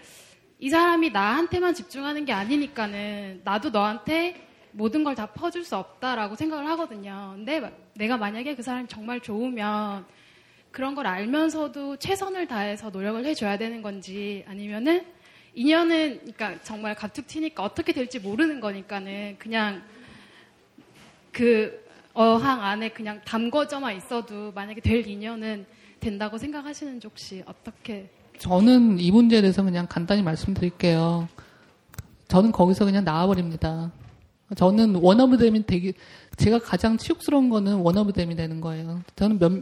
이 사람이 나한테만 집중하는 게 아니니까는 나도 너한테 모든 걸 다 퍼줄 수 없다라고 생각을 하거든요. 근데 마- 내가 만약에 그 사람이 정말 좋으면 그런 걸 알면서도 최선을 다해서 노력을 해줘야 되는 건지 아니면은 인연은 그러니까 정말 갑툭 튀니까 어떻게 될지 모르는 거니까는 그냥 그 어항 안에 그냥 담궈져만 있어도 만약에 될 인연은 된다고 생각하시는지 혹시 어떻게 저는 이 문제에 대해서 그냥 간단히 말씀드릴게요. 저는 거기서 그냥 나와버립니다. 저는 one of them이 되게, 제가 가장 치욕스러운 거는 one of them이 되는 거예요. 저는 몇,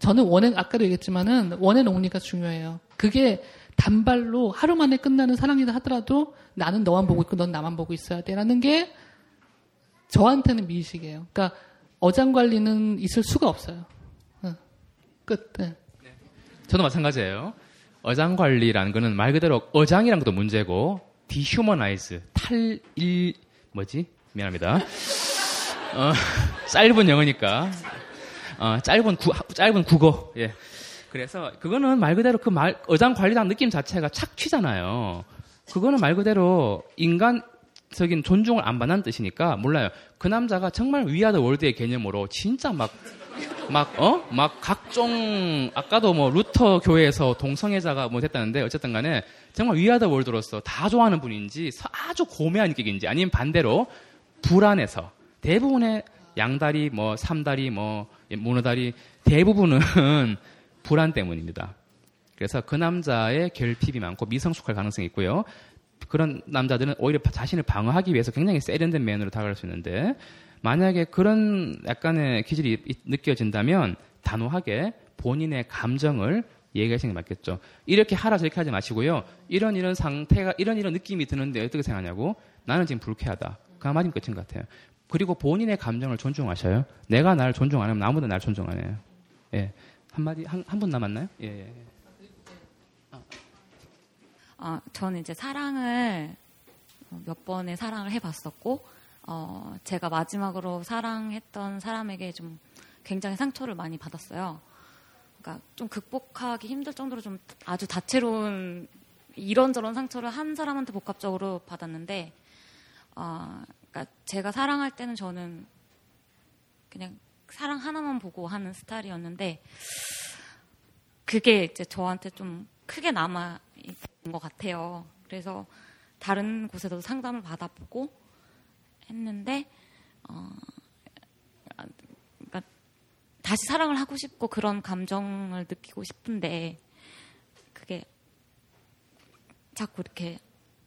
저는 one and, 아까도 얘기했지만은 one and only가 중요해요. 그게 단발로 하루 만에 끝나는 사랑이다 하더라도 나는 너만 보고 있고 넌 나만 보고 있어야 돼. 라는 게 저한테는 미식이에요. 그러니까 어장 관리는 있을 수가 없어요. 응. 끝. 네. 저도 마찬가지예요 어장 관리라는 거는 말 그대로 어장이란 것도 문제고 dehumanize 탈일 뭐지 미안합니다. 어, 짧은 영어니까 어, 짧은 구, 짧은 국어 예. 그래서 그거는 말 그대로 그 말 어장 관리라는 느낌 자체가 착취잖아요. 그거는 말 그대로 인간적인 존중을 안 받는 뜻이니까 몰라요. 그 남자가 정말 We are the world의 개념으로 진짜 막 막, 어? 막 각종, 아까도 뭐 루터 교회에서 동성애자가 뭐 됐다는데 어쨌든 간에 정말 We are the world로서 다 좋아하는 분인지 아주 고매한 인격인지 아니면 반대로 불안해서 대부분의 양다리, 뭐 삼다리, 뭐 문어다리 대부분은 [LAUGHS] 불안 때문입니다. 그래서 그 남자의 결핍이 많고 미성숙할 가능성이 있고요. 그런 남자들은 오히려 자신을 방어하기 위해서 굉장히 세련된 면으로 다가갈 수 있는데 만약에 그런 약간의 기질이 느껴진다면 단호하게 본인의 감정을 얘기하시는 게 맞겠죠. 이렇게 하라 저렇게 하지 마시고요. 이런 이런 상태가 이런 이런 느낌이 드는데 어떻게 생각하냐고 나는 지금 불쾌하다. 그 한 마디면 끝인 것 같아요. 그리고 본인의 감정을 존중하셔요. 내가 나를 존중 안 하면 아무도 나를 존중 안 해요. 예. 한마디 한 한 분 남았나요? 예. 예. 어, 저는 이제 사랑을 몇 번의 사랑을 해봤었고 어, 제가 마지막으로 사랑했던 사람에게 좀 굉장히 상처를 많이 받았어요. 그러니까 좀 극복하기 힘들 정도로 좀 아주 다채로운 이런저런 상처를 한 사람한테 복합적으로 받았는데, 어, 그러니까 제가 사랑할 때는 저는 그냥 사랑 하나만 보고 하는 스타일이었는데, 그게 이제 저한테 좀 크게 남아 것 같아요. 그래서 다른 곳에도 상담을 받아보고, 했는데 어, 그러니까 다시 사랑을 하고 싶고 그런 감정을 느끼고 싶은데 그게 자꾸 이렇게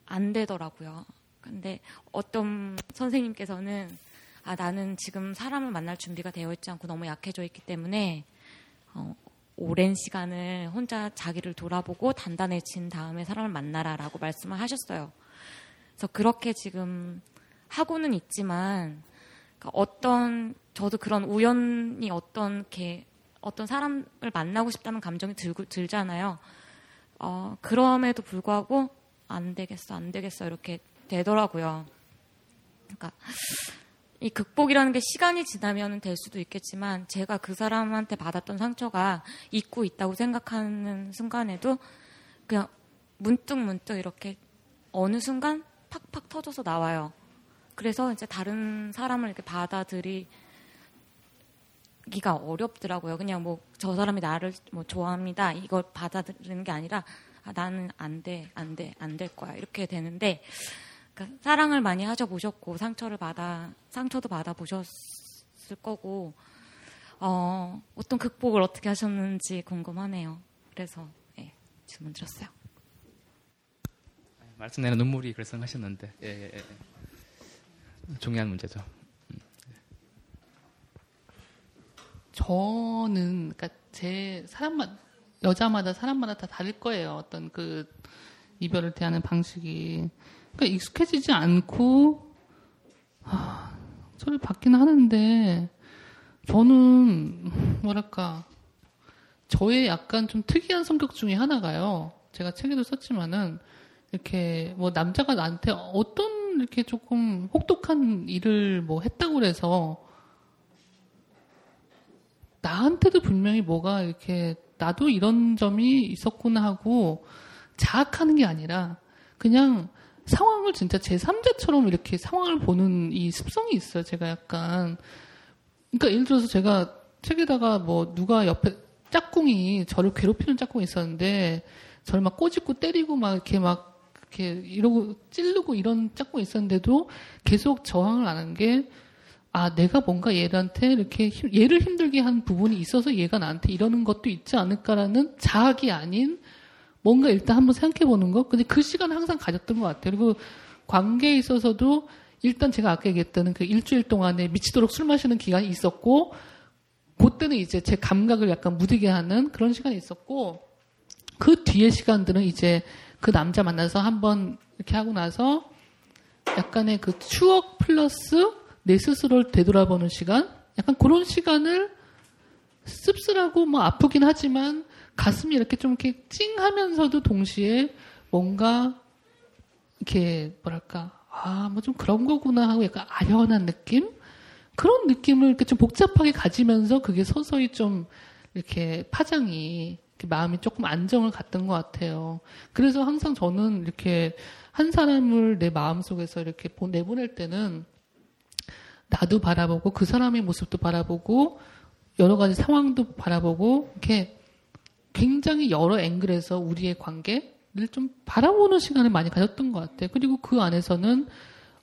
안 되더라고요. 근데 어떤 선생님께서는 아 나는 지금 사람을 만날 준비가 되어 있지 않고 너무 약해져 있기 때문에 어, 오랜 시간을 혼자 자기를 돌아보고 단단해진 다음에 사람을 만나라라고 말씀을 하셨어요. 그래서 그렇게 지금 하고는 있지만 그러니까 어떤 저도 그런 우연히 어떤 게 어떤 사람을 만나고 싶다는 감정이 들고 들잖아요. 어, 그럼에도 불구하고 안 되겠어, 안 되겠어 이렇게 되더라고요. 그러니까 이 극복이라는 게 시간이 지나면 될 수도 있겠지만 제가 그 사람한테 받았던 상처가 잊고 있다고 생각하는 순간에도 그냥 문득 문득 이렇게 어느 순간 팍팍 터져서 나와요. 그래서 이제 다른 사람을 이렇게 받아들이기가 어렵더라고요. 그냥 뭐 저 사람이 나를 뭐 좋아합니다. 이걸 받아들이는 게 아니라 아, 나는 안 돼, 안 돼, 안 될 거야. 이렇게 되는데 그러니까 사랑을 많이 하셔 보셨고 상처를 받아 상처도 받아 보셨을 거고 어, 어떤 극복을 어떻게 하셨는지 궁금하네요. 그래서 예, 질문 드렸어요. 말씀 내는 눈물이 글썽하셨는데 예, 예, 예. 중요한 문제죠. 저는 그러니까 제 사람만 여자마다 사람마다 다 다를 거예요. 어떤 그 이별을 대하는 방식이 그러니까 익숙해지지 않고 아, 저를 받기는 하는데 저는 뭐랄까 저의 약간 좀 특이한 성격 중에 하나가요. 제가 책에도 썼지만은 이렇게 뭐 남자가 나한테 어떤 이렇게 조금 혹독한 일을 뭐 했다고 그래서 나한테도 분명히 뭐가 이렇게 나도 이런 점이 있었구나 하고 자학하는 게 아니라 그냥 상황을 진짜 제3자처럼 이렇게 상황을 보는 이 습성이 있어요. 제가 약간 그러니까 예를 들어서 제가 책에다가 뭐 누가 옆에 짝꿍이 저를 괴롭히는 짝꿍이 있었는데 저를 막 꼬집고 때리고 막 이렇게 막 이렇게 이러고 찌르고 이런 짝꿍이 있었는데도 계속 저항을 안 한 게 아, 내가 뭔가 얘한테 이렇게 힘, 얘를 힘들게 한 부분이 있어서 얘가 나한테 이러는 것도 있지 않을까라는 자학이 아닌 뭔가 일단 한번 생각해 보는 거. 근데 그 시간을 항상 가졌던 것 같아요. 그리고 관계에 있어서도 일단 제가 아까 얘기했던 그 일주일 동안에 미치도록 술 마시는 기간이 있었고, 그때는 이제 제 감각을 약간 무디게 하는 그런 시간이 있었고, 그 뒤의 시간들은 이제 그 남자 만나서 한번 이렇게 하고 나서 약간의 그 추억 플러스 내 스스로를 되돌아보는 시간? 약간 그런 시간을 씁쓸하고 뭐 아프긴 하지만 가슴이 이렇게 좀 이렇게 찡하면서도 동시에 뭔가 이렇게 뭐랄까 아 뭐 좀 그런 거구나 하고 약간 아련한 느낌 그런 느낌을 이렇게 좀 복잡하게 가지면서 그게 서서히 좀 이렇게 파장이 이렇게 마음이 조금 안정을 갖던 것 같아요. 그래서 항상 저는 이렇게 한 사람을 내 마음 속에서 이렇게 보- 내보낼 때는 나도 바라보고 그 사람의 모습도 바라보고 여러 가지 상황도 바라보고 이렇게 굉장히 여러 앵글에서 우리의 관계를 좀 바라보는 시간을 많이 가졌던 것 같아요. 그리고 그 안에서는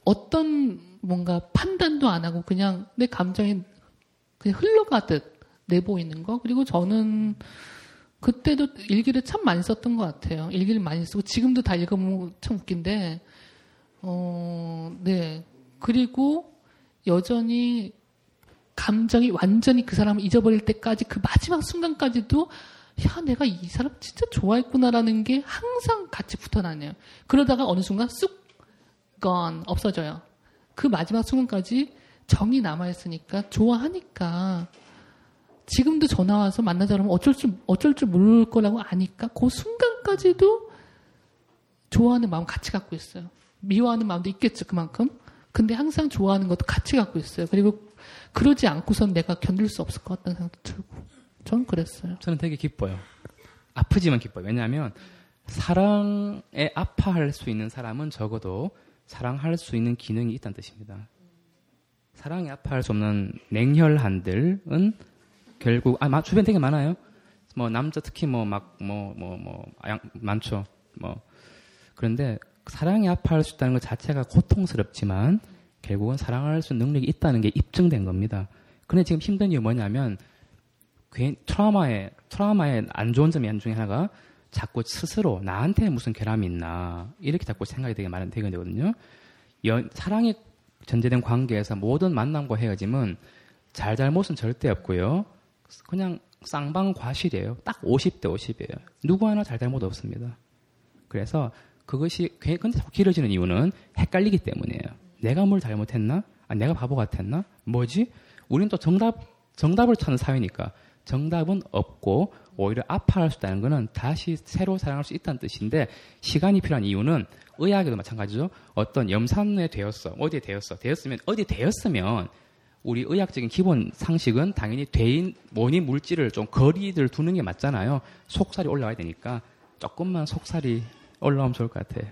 어떤 뭔가 판단도 안 하고 그냥 내 감정이 그냥 흘러가듯 내보이는 거. 그리고 저는 그때도 일기를 참 많이 썼던 것 같아요. 일기를 많이 쓰고 지금도 다 읽어보면 참 웃긴데, 어, 네. 그리고 여전히 감정이 완전히 그 사람을 잊어버릴 때까지 그 마지막 순간까지도 야 내가 이 사람 진짜 좋아했구나라는 게 항상 같이 붙어나네요. 그러다가 어느 순간 쑥 gone 없어져요. 그 마지막 순간까지 정이 남아 있으니까 좋아하니까 지금도 전화 와서 만나자 그러면 어쩔 줄 어쩔 줄 모를 거라고 아니까 그 순간까지도 좋아하는 마음 같이 갖고 있어요. 미워하는 마음도 있겠죠 그만큼. 근데 항상 좋아하는 것도 같이 갖고 있어요. 그리고 그러지 않고선 내가 견딜 수 없을 것 같다는 생각도 들고. 전 그랬어요. 저는 되게 기뻐요. 아프지만 기뻐요. 왜냐하면 사랑에 아파할 수 있는 사람은 적어도 사랑할 수 있는 기능이 있다는 뜻입니다. 사랑에 아파할 수 없는 냉혈한들은 결국 아 마- 주변 되게 많아요. 뭐 남자 특히 뭐막뭐뭐 뭐 많죠. 뭐 그런데 사랑에 아파할 수 있다는 것 자체가 고통스럽지만 결국은 사랑할 수 있는 능력이 있다는 게 입증된 겁니다. 근데 지금 힘든 이유 뭐냐면 괜 트라우마의 트라우마의 안 좋은 점이 한 중에 하나가 자꾸 스스로 나한테 무슨 결함이 있나 이렇게 자꾸 생각이 되게 많은 되게 되거든요. 연, 사랑이 전제된 관계에서 모든 만남과 헤어짐은 잘잘못은 절대 없고요. 그냥 쌍방과실이에요. 딱 50대 50이에요. 누구 하나 잘잘못 없습니다. 그래서 그것이 괜- 근데 자꾸 길어지는 이유는 헷갈리기 때문이에요. 내가 뭘 잘못했나? 아, 내가 바보 같았나? 뭐지? 우리는 또 정답 정답을 찾는 사회니까 정답은 없고 오히려 아파할 수 있다는 것은 다시 새로 사랑할 수 있다는 뜻인데 시간이 필요한 이유는 의학에도 마찬가지죠. 어떤 염산에 되었어. 어디에 되었어. 되었으면 어디에 되었으면 우리 의학적인 기본 상식은 당연히 되인 원이 물질을 좀 거리를 두는 게 맞잖아요. 속살이 올라와야 되니까 조금만 속살이 올라오면 좋을 것 같아요.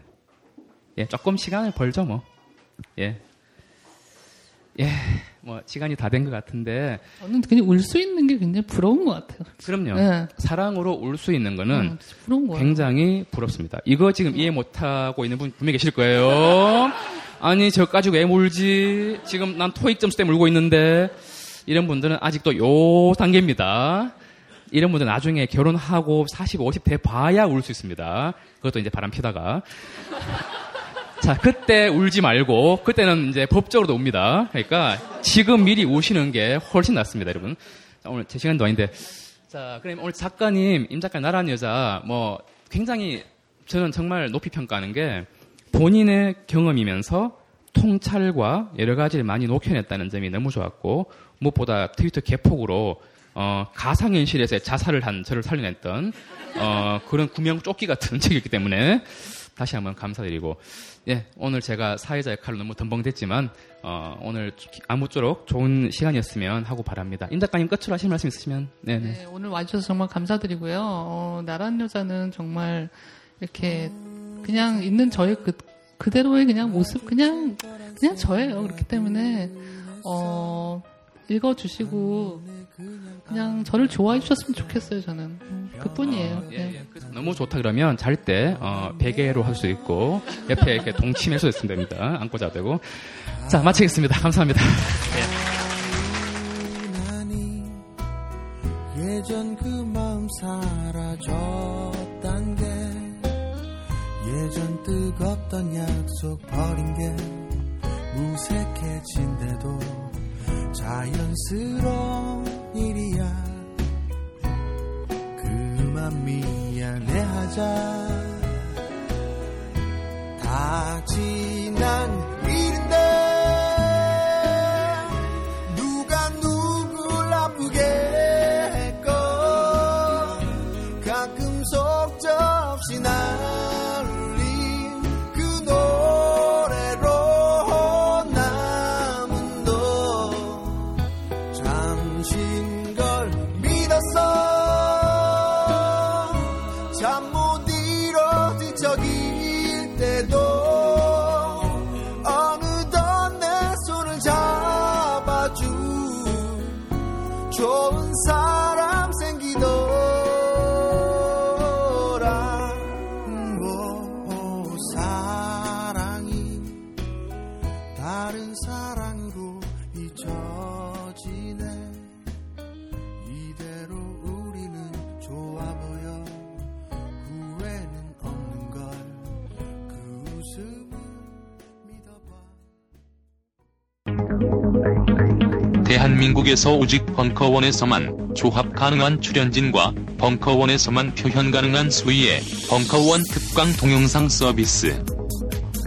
예, 조금 시간을 벌죠 뭐. 예. 예, 뭐 시간이 다 된 것 같은데 저는 그냥 울 수 있는 게 굉장히 부러운 것 같아요. 그럼요. 네. 사랑으로 울 수 있는 거는 음. 굉장히 부럽습니다. 이거 지금 이해 못하고 있는 분 분명히 계실 거예요. [LAUGHS] 아니, 저 가지고 왜 울지? 지금 난 토익 점수 때문에 울고 있는데. 이런 분들은 아직도 요 단계입니다. 이런 분들 나중에 결혼하고 40, 50돼 봐야 울 수 있습니다. 그것도 이제 바람 피다가. 자, 그때 울지 말고, 그때는 이제 법적으로도 웁니다. 그러니까 지금 미리 우시는 게 훨씬 낫습니다, 여러분. 자, 오늘 제 시간도 아닌데. 자, 그럼 오늘 작가님, 임 작가 나란 여자, 뭐, 굉장히 저는 정말 높이 평가하는 게 본인의 경험이면서 통찰과 여러 가지를 많이 녹여냈다는 점이 너무 좋았고, 무엇보다 트위터 개폭으로, 어, 가상현실에서 자살을 한 저를 살려냈던, 어, 그런 구명 조끼 같은 [LAUGHS] 책이기 때문에 다시 한번 감사드리고, 예, 오늘 제가 사회자 역할로 너무 덤벙댔지만, 어, 오늘 아무쪼록 좋은 시간이었으면 하고 바랍니다. 임 작가님 끝으로 하실 말씀 있으시면, 네네. 네, 오늘 와주셔서 정말 감사드리고요. 어, 나란 여자는 정말 이렇게 그냥 있는 저의 그, 그대로의 그냥 모습, 그냥, 그냥 저예요. 그렇기 때문에, 어, 읽어주시고, 그냥 저를 좋아해 주셨으면 좋겠어요, 저는. 음, 그 뿐이에요. 예, 네. 예. 너무 좋다 그러면 잘 때 어, 베개로 할 수 있고 옆에 이렇게 동치미해서 있으면 됩니다. 안고 자도 되고. 자 마치겠습니다. 감사합니다. 예전 그 마음 사라졌단 게 예전 뜨겁던 약속 버린 게 무색해진데도 자연스러운 일이야. 그만 미안해하자. 다지 대한민국에서 오직 벙커원에서만 조합 가능한 출연진과 벙커원에서만 표현 가능한 수위의 벙커원 특강 동영상 서비스.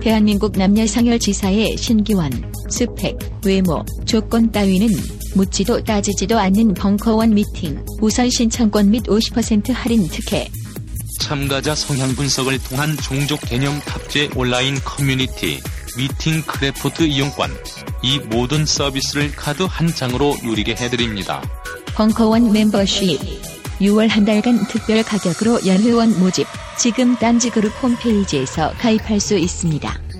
대한민국 남녀 상열지사의 신기원, 스펙, 외모, 조건 따위는 묻지도 따지지도 않는 벙커원 미팅, 우선 신청권 및 50% 할인 특혜, 참가자 성향 분석을 통한 종족 개념 탑재 온라인 커뮤니티, 미팅 크래프트 이용권. 이 모든 서비스를 카드 한 장으로 누리게 해드립니다. 벙커원 멤버십 6월 한 달간 특별 가격으로 연회원 모집 지금 딴지그룹 홈페이지에서 가입할 수 있습니다.